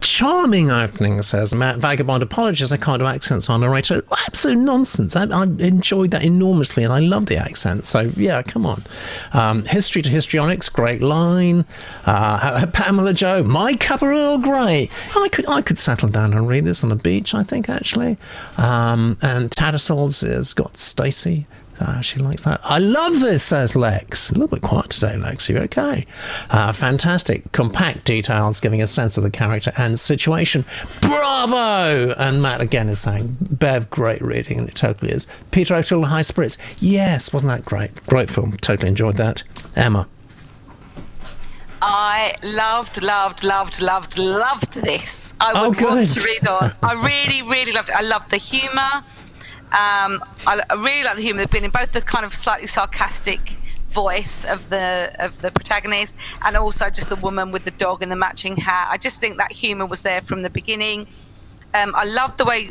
Charming opening, says Matt. Vagabond apologies, I can't do accents on narrator. Absolute nonsense. I, I, enjoyed that enormously, and I love the accent. So, yeah, come on. Um, history to histrionics, great line. Uh, Pamela Joe, my cup of Earl Grey. I could, I could settle down and read this on the beach, I think, actually. Um, and Tattersall's has got Stacey. Uh, she likes that. I love this, says Lex. A little bit quiet today, Lex. Are you okay? Uh, fantastic. Compact details giving a sense of the character and situation. Bravo! And Matt again is saying, Bev, great reading, and it totally is. Peter O'Toole, High Spirits. Yes, wasn't that great? Great film. Totally enjoyed that. Emma. I loved, loved, loved, loved, loved this. I oh, would oh, want to read on. I really, really loved it. I loved the humour. Um, I, I, really like the humour. They've been in both the kind of slightly sarcastic voice of the of the protagonist and also just the woman with the dog and the matching hat. I just think that humour was there from the beginning. Um, I love the way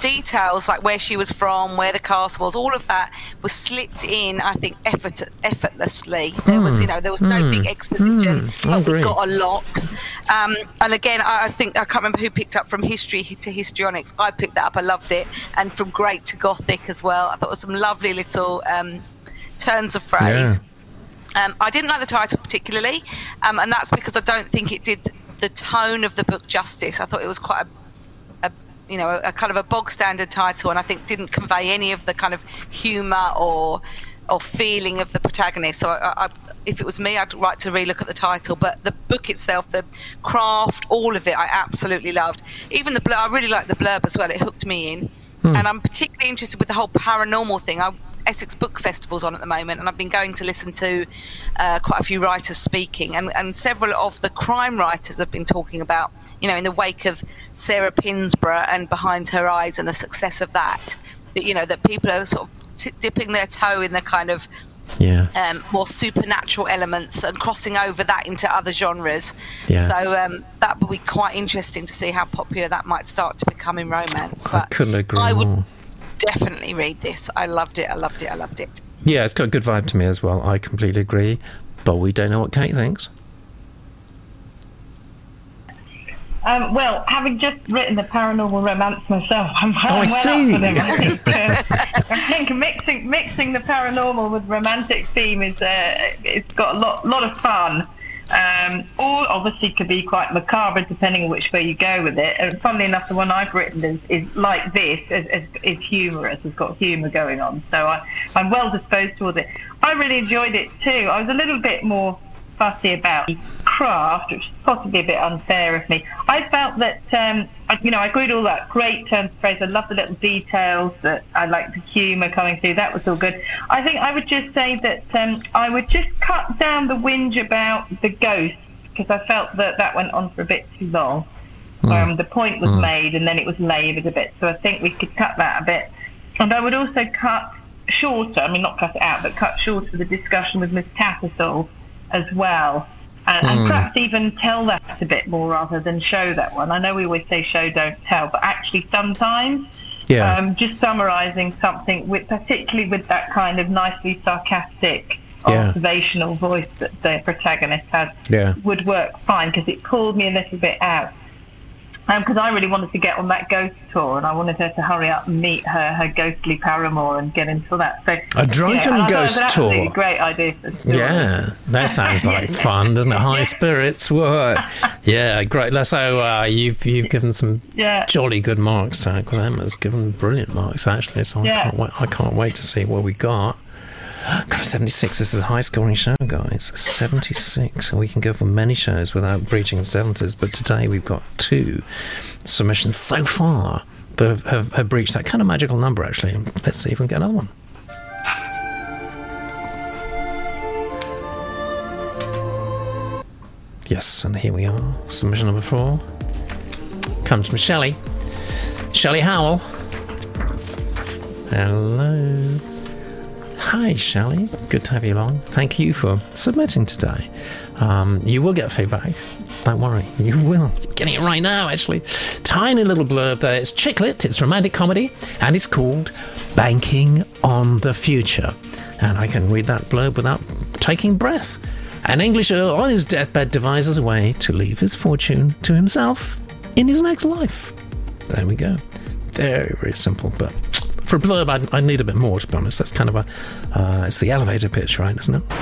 details like where she was from, where the castle was, all of that was slipped in. I think effort, effortlessly. There mm. was, hmm. you know, there was no mm. big exposition, mm. but we got a lot. Um, and again, I, I, think I can't remember who picked up from history to histrionics. I picked that up. I loved it, and from great to gothic as well. I thought it was some lovely little um, turns of phrase. Yeah. Um, I didn't like the title particularly, um, and that's because I don't think it did the tone of the book justice. I thought it was quite a you know, a, a, kind of a bog standard title, and I think didn't convey any of the kind of humour or or feeling of the protagonist. So, I, I, if it was me, I'd like to relook at the title. But the book itself, the craft, all of it, I absolutely loved. Even the blurb, I really liked the blurb as well. It hooked me in, hmm. and I'm particularly interested with the whole paranormal thing. I, Essex Book Festival's on at the moment, and I've been going to listen to uh, quite a few writers speaking, and, and several of the crime writers have been talking about you know, in the wake of Sarah Pinborough and Behind Her Eyes and the success of that, that you know that people are sort of t- dipping their toe in the kind of yes. um, more supernatural elements and crossing over that into other genres. Yes. So um, that would be quite interesting to see how popular that might start to become in romance. But I couldn't agree I would more. Definitely read this. I loved it. I loved it. I loved it. Yeah, it's got a good vibe to me as well. I completely agree. But we don't know what Kate thinks. Um, well, having just written the paranormal romance myself, I'm, oh, I'm well see. up for them. I think, uh, I think mixing mixing the paranormal with romantic theme is uh, it's got a lot lot of fun. Um, or obviously could be quite macabre depending on which way you go with it. And funnily enough, the one I've written is, is like this, is, is, is humorous, has got humour going on. So I, I'm well disposed towards it. I really enjoyed it too. I was a little bit more fussy about craft, which is possibly a bit unfair of me. I felt that, um, I, you know, I agreed all that great terms of phrase. I love the little details that I like the humour coming through. That was all good. I think I would just say that um, I would just cut down the whinge about the ghost because I felt that that went on for a bit too long. Mm. Um, the point was mm. made and then it was laboured a bit. So I think we could cut that a bit. And I would also cut shorter, I mean, not cut it out, but cut shorter the discussion with Miss Tattersall as well. And, mm. and, hmm. perhaps even tell that a bit more rather than show that one. I know we always say show, don't tell, but actually sometimes yeah. um, just summarising something, with, particularly with that kind of nicely sarcastic, yeah. observational voice that the protagonist has, yeah. would work fine because it pulled me a little bit out because um, I really wanted to get on that ghost tour, and I wanted her to hurry up and meet her her ghostly paramour and get into that. So a drunken yeah, ghost tour, great idea. yeah, that sounds like fun, doesn't it? High spirits, what? yeah, great. So uh, you've you've given some yeah. jolly good marks. Uh, Emma's given brilliant marks actually. So I can't wait. I can't wait to see what we got. God, 76. This is a high scoring show, guys. 76. We can go for many shows without breaching the 70s, but today we've got two submissions so far that have, have, have breached that kind of magical number, actually. Let's see if we can get another one. Yes, and here we are. Submission number four comes from Shelley. Shelley Howell. Hello. Hi, Shelley. Good to have you along. Thank you for submitting today. Um, you will get feedback. Don't worry, you will. You're getting it right now, actually. Tiny little blurb there. It's chick lit, it's romantic comedy, and it's called Banking on the Future. And I can read that blurb without taking breath. An English Earl on his deathbed devises a way to leave his fortune to himself in his next life. There we go. Very, very simple, but for a blurb, I, I need a bit more, to be honest. That's kind of a, uh, it's the elevator pitch, right, isn't it?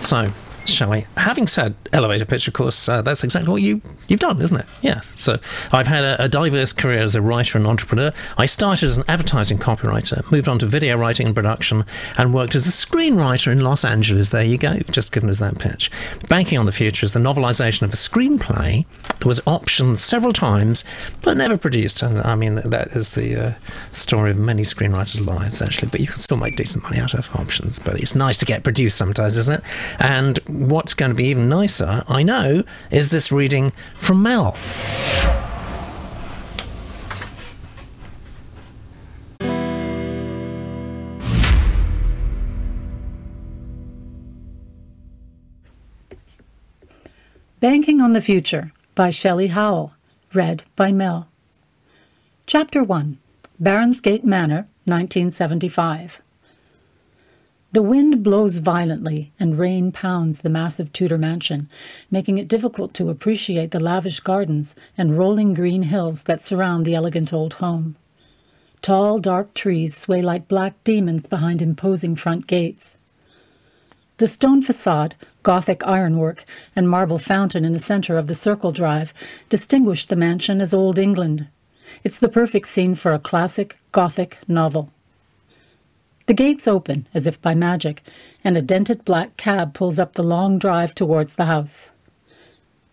So, shall we? Having said elevator pitch, of course, uh, that's exactly what you you've done, isn't it? Yes. So I've had a, a, diverse career as a writer and entrepreneur. I started as an advertising copywriter, moved on to video writing and production, and worked as a screenwriter in Los Angeles. There you go. Just given us that pitch. Banking on the Future is the novelization of a screenplay that was optioned several times but never produced. And I mean, that is the uh, story of many screenwriters' lives, actually. But you can still make decent money out of options. But it's nice to get produced sometimes, isn't it? And what's going to be even nicer, I know, is this reading from Mel. Banking on the Future by Shelley Howell, read by Mel. Chapter 1 Baronsgate Manor, 1975. The wind blows violently and rain pounds the massive Tudor mansion, making it difficult to appreciate the lavish gardens and rolling green hills that surround the elegant old home. Tall, dark trees sway like black demons behind imposing front gates. The stone facade, Gothic ironwork, and marble fountain in the center of the circle drive distinguish the mansion as Old England. It's the perfect scene for a classic Gothic novel. The gates open, as if by magic, and a dented black cab pulls up the long drive towards the house.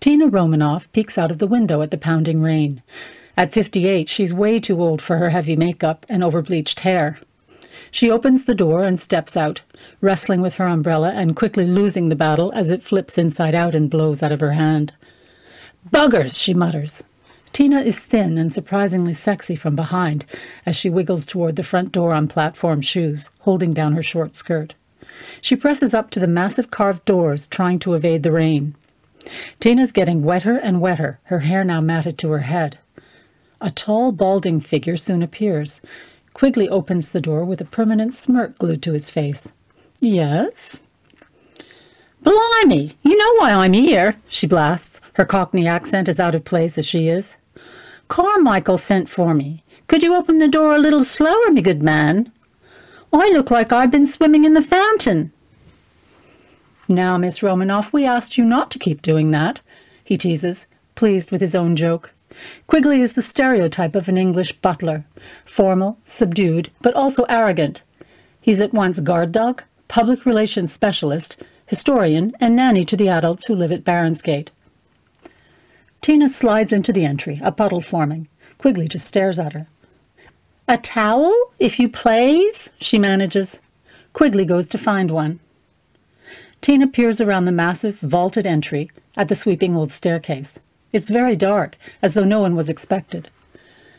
Tina Romanoff peeks out of the window at the pounding rain. At 58, she's way too old for her heavy makeup and overbleached hair. She opens the door and steps out, wrestling with her umbrella and quickly losing the battle as it flips inside out and blows out of her hand. Buggers, she mutters. Tina is thin and surprisingly sexy from behind as she wiggles toward the front door on platform shoes, holding down her short skirt. She presses up to the massive carved doors, trying to evade the rain. Tina's getting wetter and wetter, her hair now matted to her head. A tall, balding figure soon appears. Quigley opens the door with a permanent smirk glued to his face. Yes? Blimey, you know why I'm here, she blasts. Her cockney accent as out of place as she is. Carmichael sent for me. Could you open the door a little slower, me good man? I look like I've been swimming in the fountain. Now, Miss Romanoff, we asked you not to keep doing that, he teases, pleased with his own joke. Quigley is the stereotype of an English butler formal, subdued, but also arrogant. He's at once guard dog, public relations specialist, historian, and nanny to the adults who live at Baronsgate. Tina slides into the entry, a puddle forming. Quigley just stares at her. A towel, if you plaze, she manages. Quigley goes to find one. Tina peers around the massive, vaulted entry at the sweeping old staircase. It's very dark, as though no one was expected.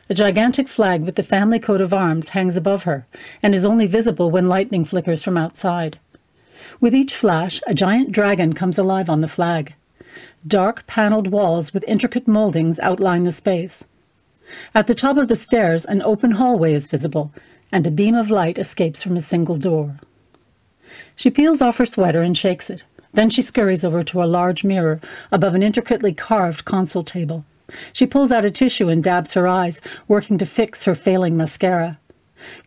A gigantic flag with the family coat of arms hangs above her, and is only visible when lightning flickers from outside. With each flash, a giant dragon comes alive on the flag. Dark paneled walls with intricate moldings outline the space. At the top of the stairs, an open hallway is visible, and a beam of light escapes from a single door. She peels off her sweater and shakes it. Then she scurries over to a large mirror above an intricately carved console table. She pulls out a tissue and dabs her eyes, working to fix her failing mascara.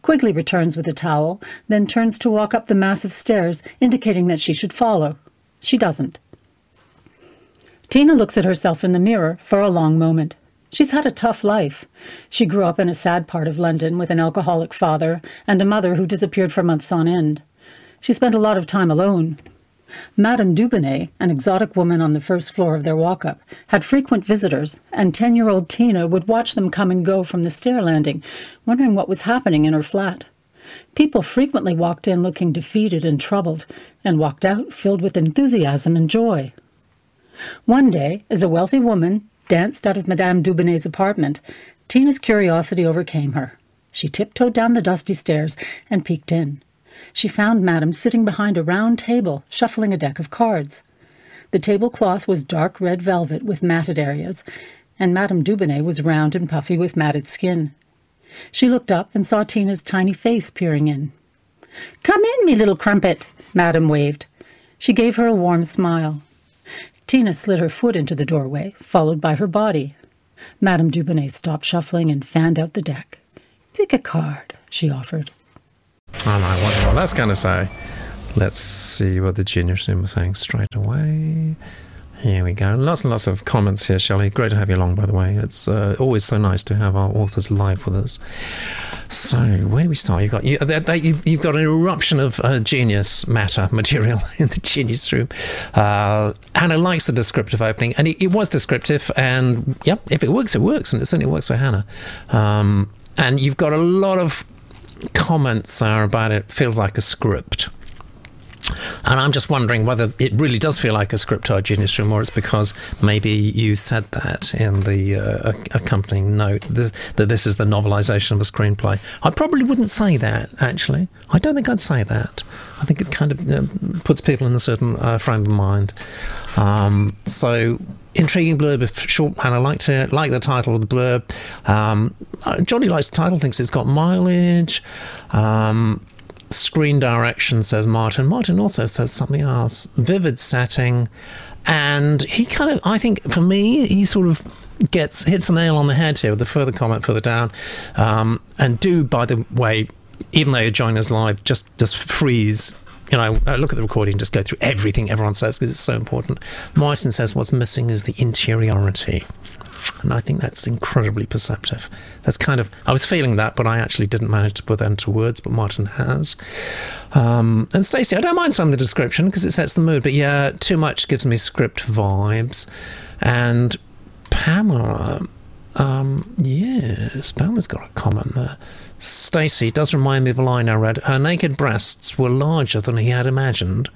Quigley returns with a towel, then turns to walk up the massive stairs, indicating that she should follow. She doesn't. Tina looks at herself in the mirror for a long moment. She's had a tough life. She grew up in a sad part of London with an alcoholic father and a mother who disappeared for months on end. She spent a lot of time alone. Madame Dubonnet, an exotic woman on the first floor of their walk up, had frequent visitors, and 10 year old Tina would watch them come and go from the stair landing, wondering what was happening in her flat. People frequently walked in looking defeated and troubled, and walked out filled with enthusiasm and joy. One day, as a wealthy woman danced out of Madame Dubonnet's apartment, Tina's curiosity overcame her. She tiptoed down the dusty stairs and peeked in. She found Madame sitting behind a round table, shuffling a deck of cards. The tablecloth was dark red velvet with matted areas, and Madame Dubonnet was round and puffy with matted skin. She looked up and saw Tina's tiny face peering in. Come in, me little crumpet, Madame waved. She gave her a warm smile. Tina slid her foot into the doorway, followed by her body. Madame Dubonnet stopped shuffling and fanned out the deck. Pick a card, she offered. Oh, I know what, what that's going to say. Let's see what the genius room was saying straight away. Here we go. Lots and lots of comments here, Shelley. Great to have you along, by the way. It's uh, always so nice to have our authors live with us. So, where do we start? You've got you, have got an eruption of uh, genius matter material in the genius room. Uh, Hannah likes the descriptive opening, and it, it, was descriptive. And yep, if it works, it works, and it certainly works for Hannah. Um, and you've got a lot of comments are about it feels like a script. And I'm just wondering whether it really does feel like a script or a genius room, or it's because maybe you said that in the uh, accompanying note that this is the novelization of a screenplay. I probably wouldn't say that, actually. I don't think I'd say that. I think it kind of uh, puts people in a certain uh, frame of mind. Um, so intriguing blurb if short and I like to like the title of the blurb. Um, uh, Johnny likes the title, thinks it's got mileage. Um, screen direction says Martin. Martin also says something else. Vivid setting, and he kind of I think for me he sort of gets hits the nail on the head here with the further comment further down. Um, and do by the way, even though you're joining us live, just just freeze you know, I look at the recording, just go through everything everyone says because it's so important. Martin says what's missing is the interiority. And I think that's incredibly perceptive. That's kind of, I was feeling that, but I actually didn't manage to put that into words, but Martin has. Um, and Stacey, I don't mind some of the description because it sets the mood, but yeah, too much gives me script vibes. And Pamela, um, yes, Pamela's got a comment there. Stacey does remind me of a line I read. Her naked breasts were larger than he had imagined.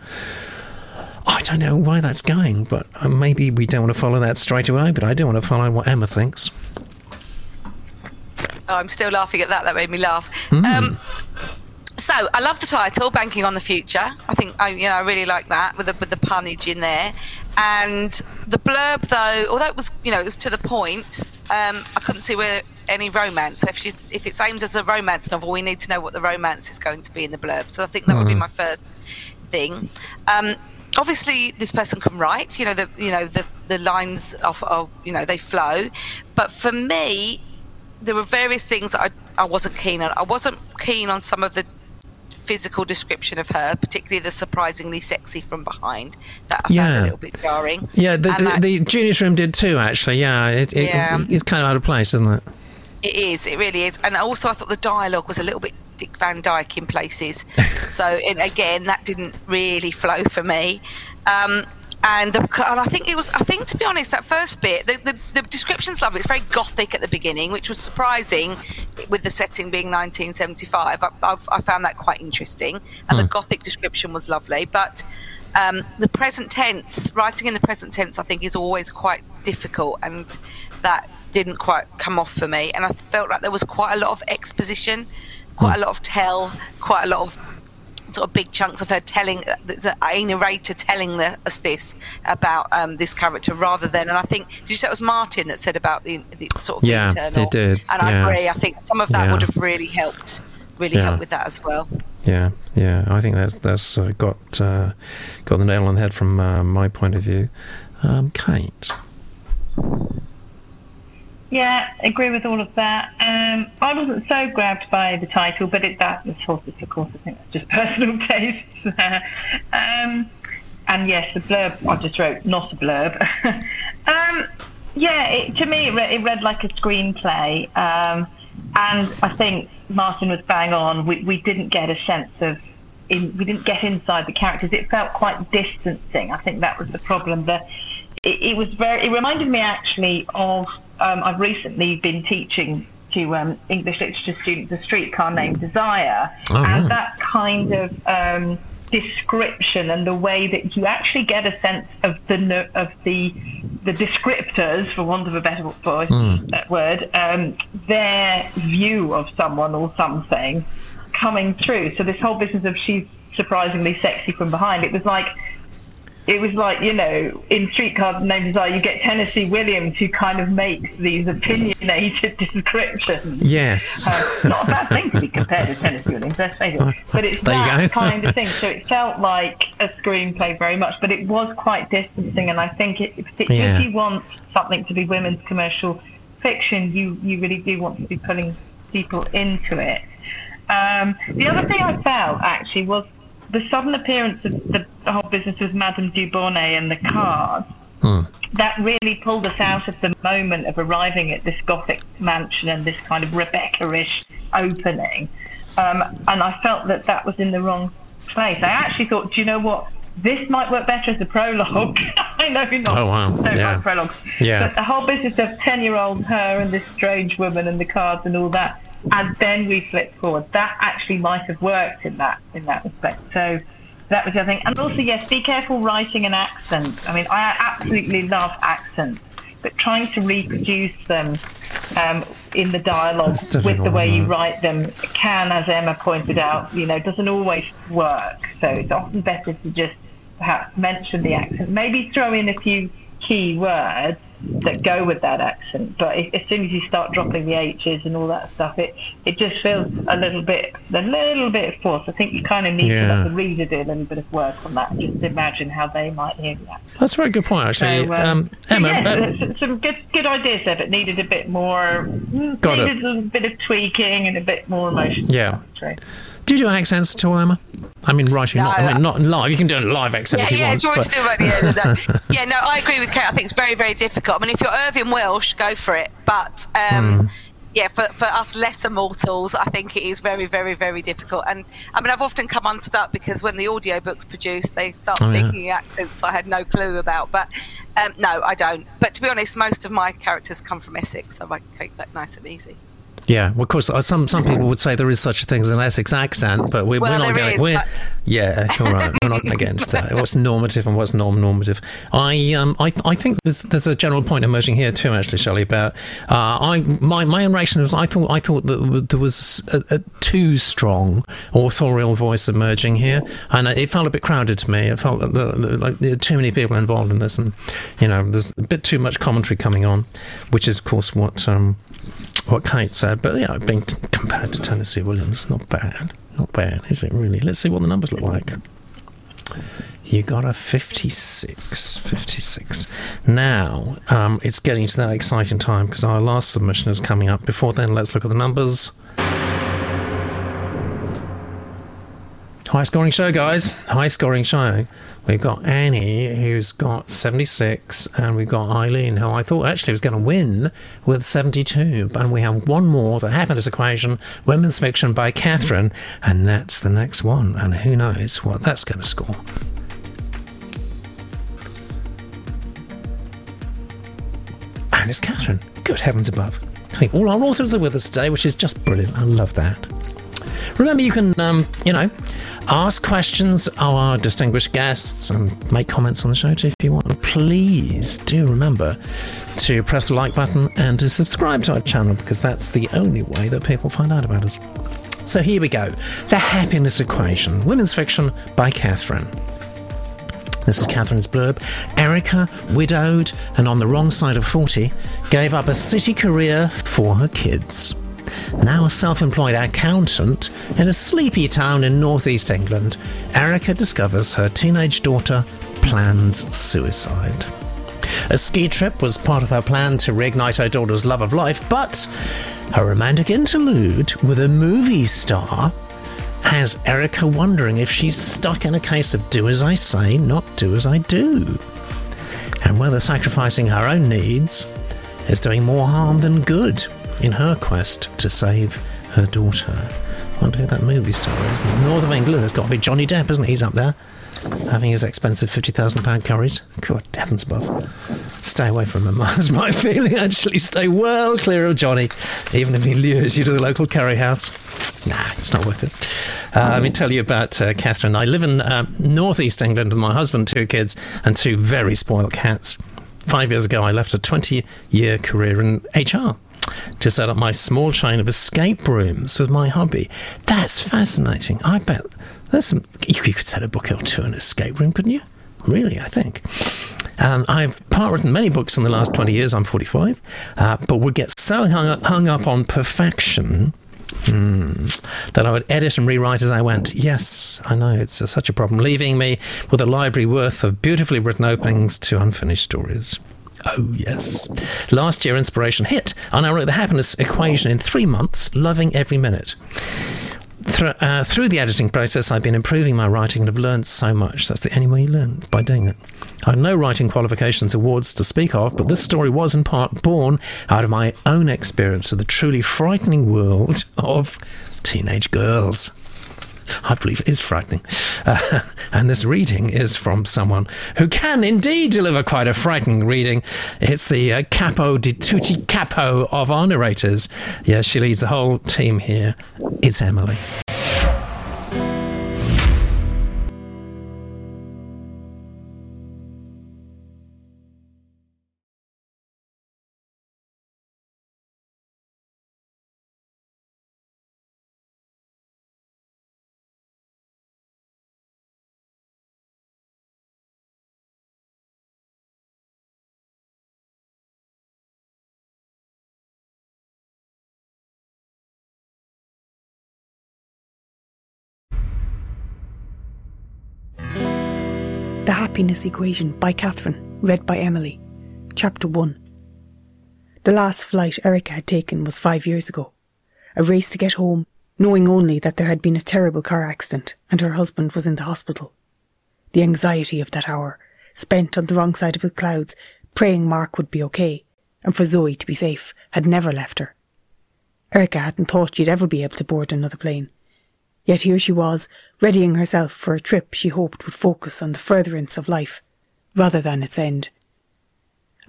I don't know why that's going, but uh, maybe we don't want to follow that straight away, but I do want to follow what Emma thinks. Oh, I'm still laughing at that. That made me laugh. Mm. Um, so I love the title, "Banking on the Future." I think I, you know, I really like that with the with the punnage in there, and the blurb though, although it was you know it was to the point, um, I couldn't see where any romance. So if she's, if it's aimed as a romance novel, we need to know what the romance is going to be in the blurb. So I think that mm. would be hmm. my first thing. Um, obviously, this person can write. You know, the you know the the lines of, of you know they flow. But for me, there were various things that I, I wasn't keen on. I wasn't keen on some of the physical description of her, particularly the surprisingly sexy from behind. That I yeah. found a little bit jarring. Yeah, the, the, the, Genius Room did too, actually. Yeah, it, it, yeah. it's kind of out of place, isn't it? It is. It really is. And also, I thought the dialogue was a little bit Dick Van Dyke in places. so, and again, that didn't really flow for me. Um, and, the, and I think it was. I think, to be honest, that first bit, the, the, the description's lovely. It's very gothic at the beginning, which was surprising, with the setting being 1975. I, I, I found that quite interesting, and mm. the hmm. gothic description was lovely. But um, the present tense, writing in the present tense, I think, is always quite difficult, and that didn't quite come off for me. And I felt like there was quite a lot of exposition, quite a lot of tell, quite a lot of sort of big chunks of her telling the, a narrator telling the, us this about um, this character rather than and I think did you say it was Martin that said about the, the sort of yeah, internal it did. and yeah. I agree I think some of that yeah. would have really helped really yeah. helped with that as well yeah yeah I think that's that's uh, got uh, got the nail on the head from uh, my point of view um, Kate yeah, agree with all of that. Um, I wasn't so grabbed by the title, but it that of course, of course, I think that's just personal taste. um, and yes, the blurb I just wrote, not a blurb. um, yeah, it, to me, it read, it read, like a screenplay, um, and I think Martin was bang on. We, we didn't get a sense of in, we didn't get inside the characters. It felt quite distancing. I think that was the problem. That it, it was very. It reminded me actually of um, I've recently been teaching to um, English literature students a streetcar named Desire, oh, and yeah. that kind of um, description and the way that you actually get a sense of the of the the descriptors, for want of a better voice, mm. word, um, their view of someone or something coming through. So this whole business of she's surprisingly sexy from behind, it was like it was like you know in Streetcar Named Desire you get Tennessee Williams who kind of makes these opinionated descriptions. Yes, uh, not a bad thing to be compared to Tennessee Williams, let's face it. But it's there that kind of thing. So it felt like a screenplay very much, but it was quite distancing, and I think it, particularly yeah. if you want something to be women's commercial fiction, you you really do want to be pulling people into it. Um, the other thing I felt actually was the sudden appearance of the, the whole business with Madame Dubonnet and the cards, hmm. that really pulled us out of the moment of arriving at this Gothic mansion and this kind of Rebecca-ish opening. Um, and I felt that that was in the wrong place. I actually thought, do you know what? This might work better as a prologue. I know you're not. Oh wow! Don't yeah. like prologues. Yeah. But the whole business of ten-year-old her and this strange woman and the cards and all that and then we flip forward. That actually might have worked in that in that respect. So that was the other thing. And also, yes, be careful writing an accent. I mean, I absolutely love accents, but trying to reproduce them um, in the dialogue with the way you write them can, as Emma pointed out, you know, doesn't always work. So it's often better to just perhaps mention the accent, maybe throw in a few key words that go with that accent. But if, as soon as you start dropping the H's and all that stuff, it it just feels a little bit a little bit forced. I think you kind of need yeah. to let the reader do a little bit of work on that. Just imagine how they might hear that. That's a very good point, actually. So, um, um, Emma, yeah, uh, some good good ideas there, but needed a bit more. Got needed it. a little bit of tweaking and a bit more emotion. Yeah. Do you do accents at all, Emma? I mean, writing, no, not, I mean, not live. You can do a live accent yeah, if you yeah, want. Yeah, to do it yeah, yeah, no, I agree with Kate. I think it's very, very difficult. I mean, if you're Irvine Welsh, go for it. But um, mm. yeah, for, for us lesser mortals, I think it is very, very, very difficult. And I mean, I've often come unstuck because when the audiobook's produced, they start oh, speaking yeah. accents I had no clue about. But um, no, I don't. But to be honest, most of my characters come from Essex, so I keep that nice and easy. Yeah, well, of course, uh, some some people would say there is such a thing as an Essex accent, but we're, well, we're not going. Is, we're, yeah, all right, we're not against that. What's normative and what's non-normative? I um I, I think there's there's a general point emerging here too, actually, Shelley. About uh, I my my own reaction was I thought I thought that there was a, a too strong authorial voice emerging here, and it felt a bit crowded to me. It felt like there were too many people involved in this, and you know, there's a bit too much commentary coming on, which is of course what um what Kate said, but yeah, being t- compared to Tennessee Williams, not bad. Not bad, is it really? Let's see what the numbers look like. You got a 56. 56. Now, um, it's getting to that exciting time because our last submission is coming up. Before then, let's look at the numbers. High scoring show, guys. High scoring show. We've got Annie, who's got 76, and we've got Eileen, who I thought actually was going to win with 72. And we have one more, The Happiness Equation, Women's Fiction by Catherine, and that's the next one. And who knows what that's going to score. And it's Catherine. Good heavens above. I think all our authors are with us today, which is just brilliant. I love that. Remember, you can, um, you know, ask questions of our distinguished guests and make comments on the show too if you want. Please do remember to press the like button and to subscribe to our channel because that's the only way that people find out about us. So here we go The Happiness Equation, Women's Fiction by Catherine. This is Catherine's blurb. Erica, widowed and on the wrong side of 40, gave up a city career for her kids now a self employed accountant in a sleepy town in northeast England, Erica discovers her teenage daughter plans suicide. A ski trip was part of her plan to reignite her daughter's love of life, but a romantic interlude with a movie star has Erica wondering if she's stuck in a case of do as I say, not do as I do. And whether sacrificing her own needs is doing more harm than good in her quest to save her daughter. I wonder who that movie star is. North of England, there's got to be Johnny Depp, isn't he? He's up there having his expensive £50,000 curries. God heavens above. Stay away from him. That's my feeling, actually. Stay well clear of Johnny, even if he lures you to the local curry house. Nah, it's not worth it. Uh, let me tell you about uh, Catherine. I live in uh, northeast England with my husband, two kids, and two very spoiled cats. Five years ago, I left a 20 year career in HR to set up my small chain of escape rooms with my hobby. That's fascinating. I bet there's some. You, could set a book or two in an escape room, couldn't you? Really, I think. Um, I've part written many books in the last 20 years. I'm 45, uh, but would get so hung up, hung up on perfection Mm, that I would edit and rewrite as I went. Yes, I know it's uh, such a problem, leaving me with a library worth of beautifully written openings to unfinished stories. Oh, yes. Last year, inspiration hit, and I wrote the happiness equation in three months, loving every minute. Through, uh, through the editing process, I've been improving my writing and have learned so much. That's the only way you learn, by doing it. I have no writing qualifications awards to speak of, but this story was in part born out of my own experience of the truly frightening world of teenage girls. I believe it is frightening. Uh, and this reading is from someone who can indeed deliver quite a frightening reading. It's the uh, capo di tutti capo of our narrators. Yeah, she leads the whole team here. It's Emily. Happiness Equation by Catherine, read by Emily. Chapter 1 The last flight Erica had taken was five years ago. A race to get home, knowing only that there had been a terrible car accident and her husband was in the hospital. The anxiety of that hour, spent on the wrong side of the clouds, praying Mark would be okay, and for Zoe to be safe, had never left her. Erica hadn't thought she'd ever be able to board another plane. Yet here she was, readying herself for a trip she hoped would focus on the furtherance of life, rather than its end.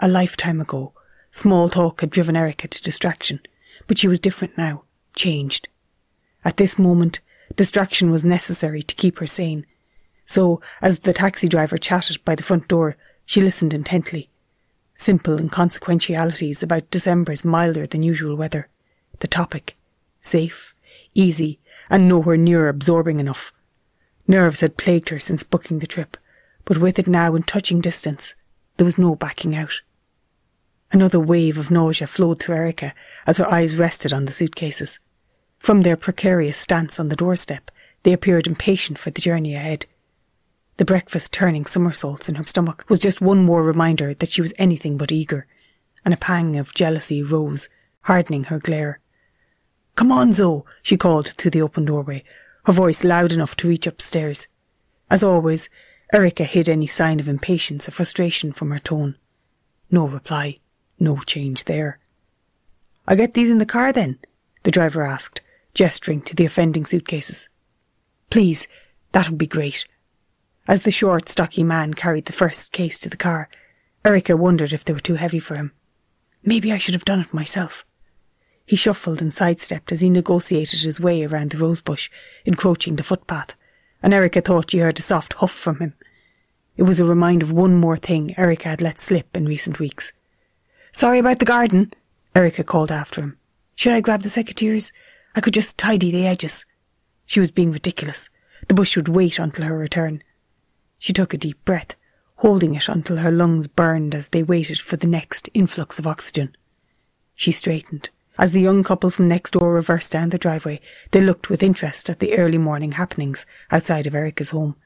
A lifetime ago, small talk had driven Erica to distraction, but she was different now, changed. At this moment, distraction was necessary to keep her sane. So, as the taxi driver chatted by the front door, she listened intently. Simple inconsequentialities about December's milder than usual weather. The topic. Safe, easy, and nowhere near absorbing enough. Nerves had plagued her since booking the trip, but with it now in touching distance, there was no backing out. Another wave of nausea flowed through Erica as her eyes rested on the suitcases. From their precarious stance on the doorstep, they appeared impatient for the journey ahead. The breakfast turning somersaults in her stomach was just one more reminder that she was anything but eager, and a pang of jealousy rose, hardening her glare. Come on, Zoe, she called through the open doorway, her voice loud enough to reach upstairs. As always, Erica hid any sign of impatience or frustration from her tone. No reply, no change there. I'll get these in the car then, the driver asked, gesturing to the offending suitcases. Please, that would be great. As the short, stocky man carried the first case to the car, Erica wondered if they were too heavy for him. Maybe I should have done it myself. He shuffled and sidestepped as he negotiated his way around the rosebush, encroaching the footpath, and Erica thought she heard a soft huff from him. It was a reminder of one more thing Erica had let slip in recent weeks. Sorry about the garden, Erica called after him. Should I grab the secateurs? I could just tidy the edges. She was being ridiculous. The bush would wait until her return. She took a deep breath, holding it until her lungs burned as they waited for the next influx of oxygen. She straightened. As the young couple from next door reversed down the driveway, they looked with interest at the early morning happenings outside of Erica's home.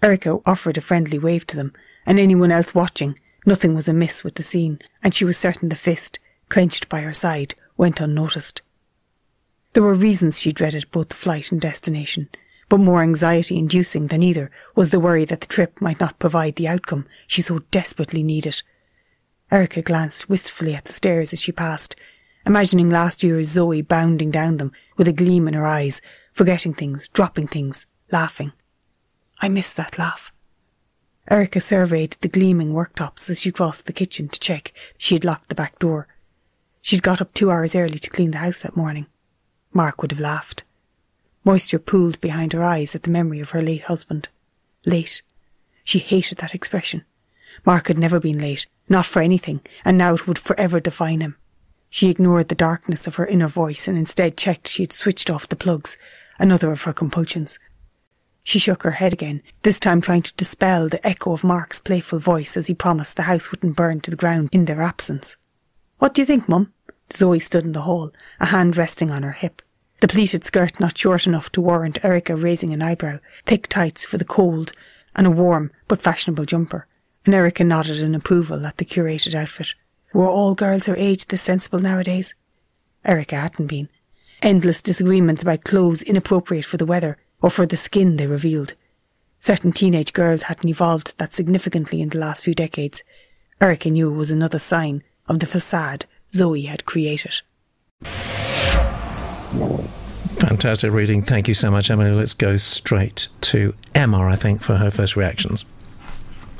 Erica offered a friendly wave to them, and anyone else watching, nothing was amiss with the scene, and she was certain the fist, clenched by her side, went unnoticed. There were reasons she dreaded both the flight and destination, but more anxiety inducing than either was the worry that the trip might not provide the outcome she so desperately needed. Erica glanced wistfully at the stairs as she passed, imagining last year's Zoe bounding down them with a gleam in her eyes, forgetting things, dropping things, laughing. I miss that laugh. Erica surveyed the gleaming worktops as she crossed the kitchen to check she had locked the back door. She'd got up two hours early to clean the house that morning. Mark would have laughed. Moisture pooled behind her eyes at the memory of her late husband. Late. She hated that expression. Mark had never been late, not for anything, and now it would forever define him. She ignored the darkness of her inner voice and instead checked she had switched off the plugs, another of her compulsions. She shook her head again, this time trying to dispel the echo of Mark's playful voice as he promised the house wouldn't burn to the ground in their absence. What do you think, Mum? Zoe stood in the hall, a hand resting on her hip. The pleated skirt not short enough to warrant Erica raising an eyebrow, thick tights for the cold, and a warm but fashionable jumper. And Erica nodded in approval at the curated outfit. Were all girls her age this sensible nowadays? Erica hadn't been. Endless disagreements about clothes inappropriate for the weather or for the skin they revealed. Certain teenage girls hadn't evolved that significantly in the last few decades. Erica knew it was another sign of the facade Zoe had created. Fantastic reading. Thank you so much, Emily. Let's go straight to Emma, I think, for her first reactions.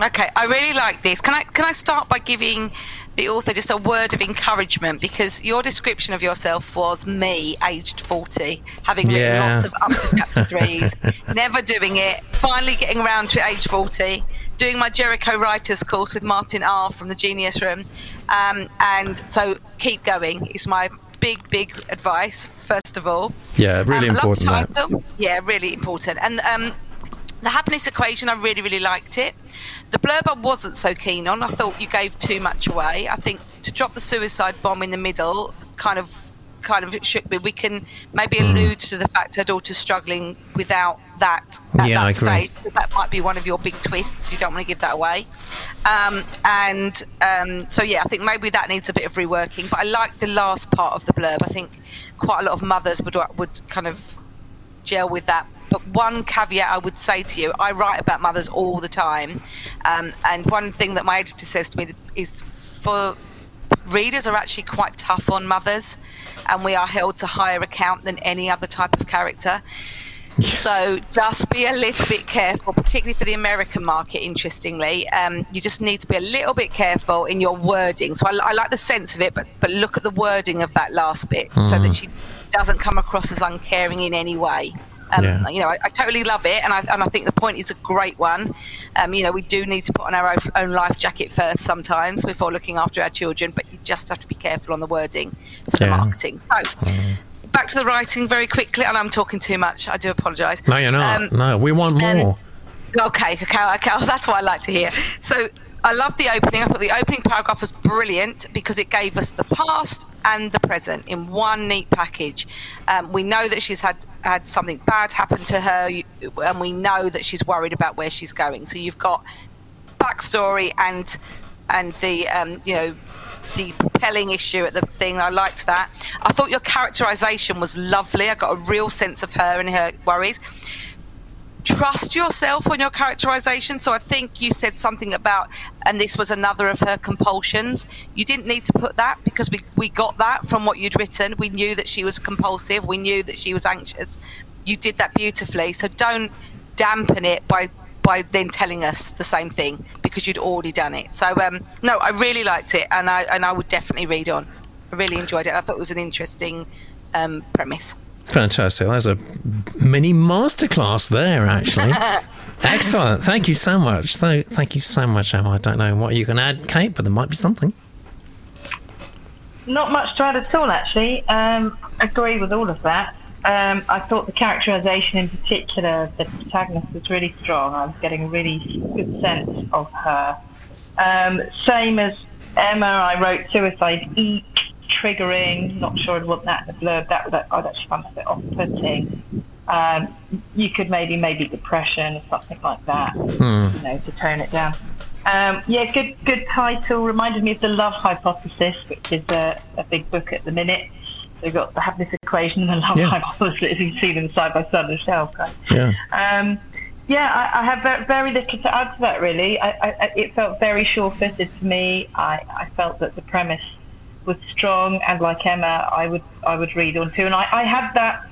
Okay, I really like this. Can I can I start by giving the author just a word of encouragement because your description of yourself was me, aged forty, having written Yeah. lots of up to chapter threes, never doing it, finally getting around to age forty, doing my Jericho writers course with Martin R from the Genius Room, um, and so keep going is my big big advice. First of all, Yeah, really um, important. Title. Yeah, really important. And um, the happiness equation, I really, really liked it. The blurb I wasn't so keen on. I thought you gave too much away. I think to drop the suicide bomb in the middle kind of kind of shook me. We can maybe Hmm. allude to the fact her daughter's struggling without that at Yeah, that I stage because that might be one of your big twists. You don't want to give that away. Um, and um, so yeah, I think maybe that needs a bit of reworking. But I like the last part of the blurb. I think quite a lot of mothers would would kind of gel with that. But one caveat I would say to you, I write about mothers all the time, um, and one thing that my editor says to me is for readers are actually quite tough on mothers, and we are held to higher account than any other type of character. So just be a little bit careful, particularly for the American market. Interestingly, um, you just need to be a little bit careful in your wording. So I, I like the sense of it, but but look at the wording of that last bit so that she doesn't come across as uncaring in any way. Um, Yeah. You know, I, I totally love it, and I, and I think the point is a great one. Um, you know, we do need to put on our own, life jacket first sometimes before looking after our children, but you just have to be careful on the wording for the marketing. So, back to the writing very quickly, and I'm talking too much. I do apologise. No, you're not. Um, no, we want more. Okay, okay, okay. That's what I like to hear. So I loved the opening. I thought the opening paragraph was brilliant because it gave us the past and the present in one neat package. Um, we know that she's had had something bad happen to her, and we know that she's worried about where she's going. So you've got backstory and and the um, you know the propelling issue at the thing. I liked that. I thought your characterization was lovely. I got a real sense of her and her worries trust yourself on your characterization. So I think you said something about, and this was another of her compulsions. You didn't need to put that because we, we got that from what you'd written. We knew that she was compulsive. We knew that she was anxious. You did that beautifully. So don't dampen it by by then telling us the same thing because you'd already done it. So um, no, I really liked it, and I and I would definitely read on. I really enjoyed it. I thought it was an interesting um, premise. Fantastic. That's a mini masterclass there, actually. Excellent. Thank you so much. Thank, thank you so much, Emma. I don't know what you can add, Kate, but there might be something. Not much to add at all, actually. Um, agree with all of that. Um, I thought the characterisation in particular of the protagonist was really strong. I was getting a really good sense of her. Um, same as Emma, I wrote suicide eek, triggering. Not sure I'd want that in the blurb. That would I'd actually find that a bit off-putting. Um, you could maybe maybe depression or something like that. You know, to tone it down. Um, yeah, good good title. Reminded me of the Love Hypothesis, which is a, a big book at the minute. So you've got the happiness equation and the love Yeah. hypothesis. You see them side by side on the shelf. Right? Yeah. Um, yeah, I, I have very, little to add to that. Really, I, I, it felt very sure-footed to me. I, I felt that the premise was strong, and like Emma, I would I would read on too. And I, I had that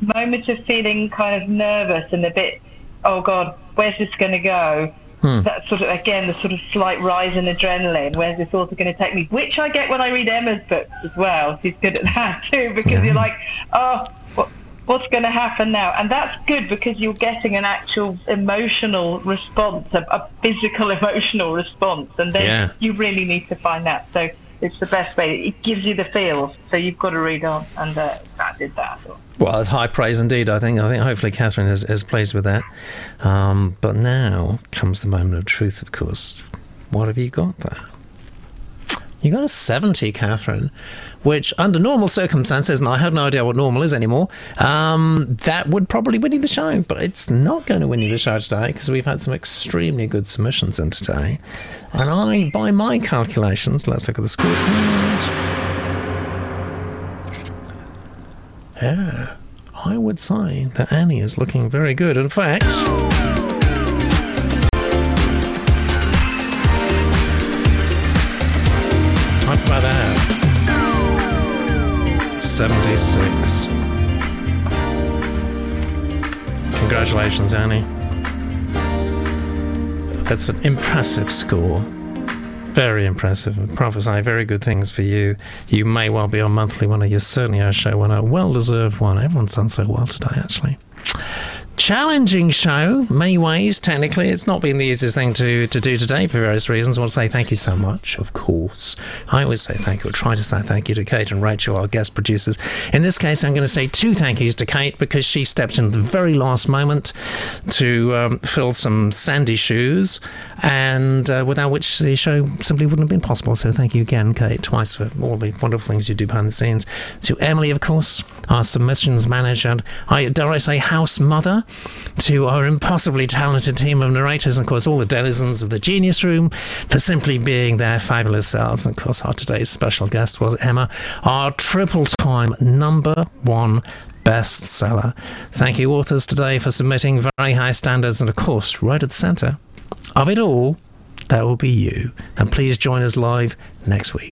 moment of feeling kind of nervous and a bit, oh God, where's this going to go? Hmm. That sort of again the sort of slight rise in adrenaline. Where's this author going to take me? Which I get when I read Emma's books as well. She's good at that too because you're like, oh, what, what's going to happen now? And that's good because you're getting an actual emotional response, a, a physical emotional response, and then Yeah. you really need to find that. So it's the best way. It gives you the feels, so you've got to read on, and uh, that did that. Well, it's high praise indeed. I think. I think hopefully Catherine is, pleased with that. Um, but now comes the moment of truth. Of course, what have you got there? You got a seventy, Catherine, which under normal circumstances, and I have no idea what normal is anymore, um, that would probably win you the show. But it's not going to win you the show today because we've had some extremely good submissions in today, and I, by my calculations, let's look at the scorecard. Yeah, I would say that Annie is looking very good. In fact, 76. Congratulations, Annie. That's an impressive score. Very impressive. I prophesy very good things for you. You may well be our monthly winner. You're certainly show winner. Well deserved one. Everyone's done so well today, actually. Challenging show, many ways. Technically, it's not been the easiest thing to, to do today for various reasons. I want to say thank you so much, of course. I always say thank you, or try to say thank you to Kate and Rachel, our guest producers. In this case, I'm going to say two thank yous to Kate because she stepped in at the very last moment to um, fill some sandy shoes, and uh, without which the show simply wouldn't have been possible. So thank you again, Kate, twice for all the wonderful things you do behind the scenes. To Emily, of course, our submissions manager, and I dare I say house mother, to our impossibly talented team of narrators, and of course all the denizens of the Genius Room for simply being their fabulous selves. And of course, our today's special guest was Emma, our triple-time number one bestseller. Thank you, authors, today for submitting very high standards, and of course, right at the centre of it all, that will be you. And please join us live next week.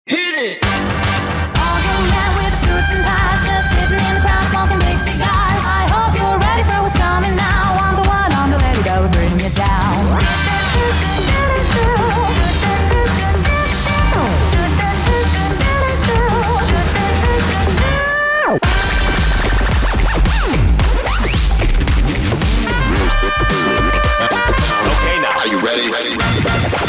you ready? ready, ready.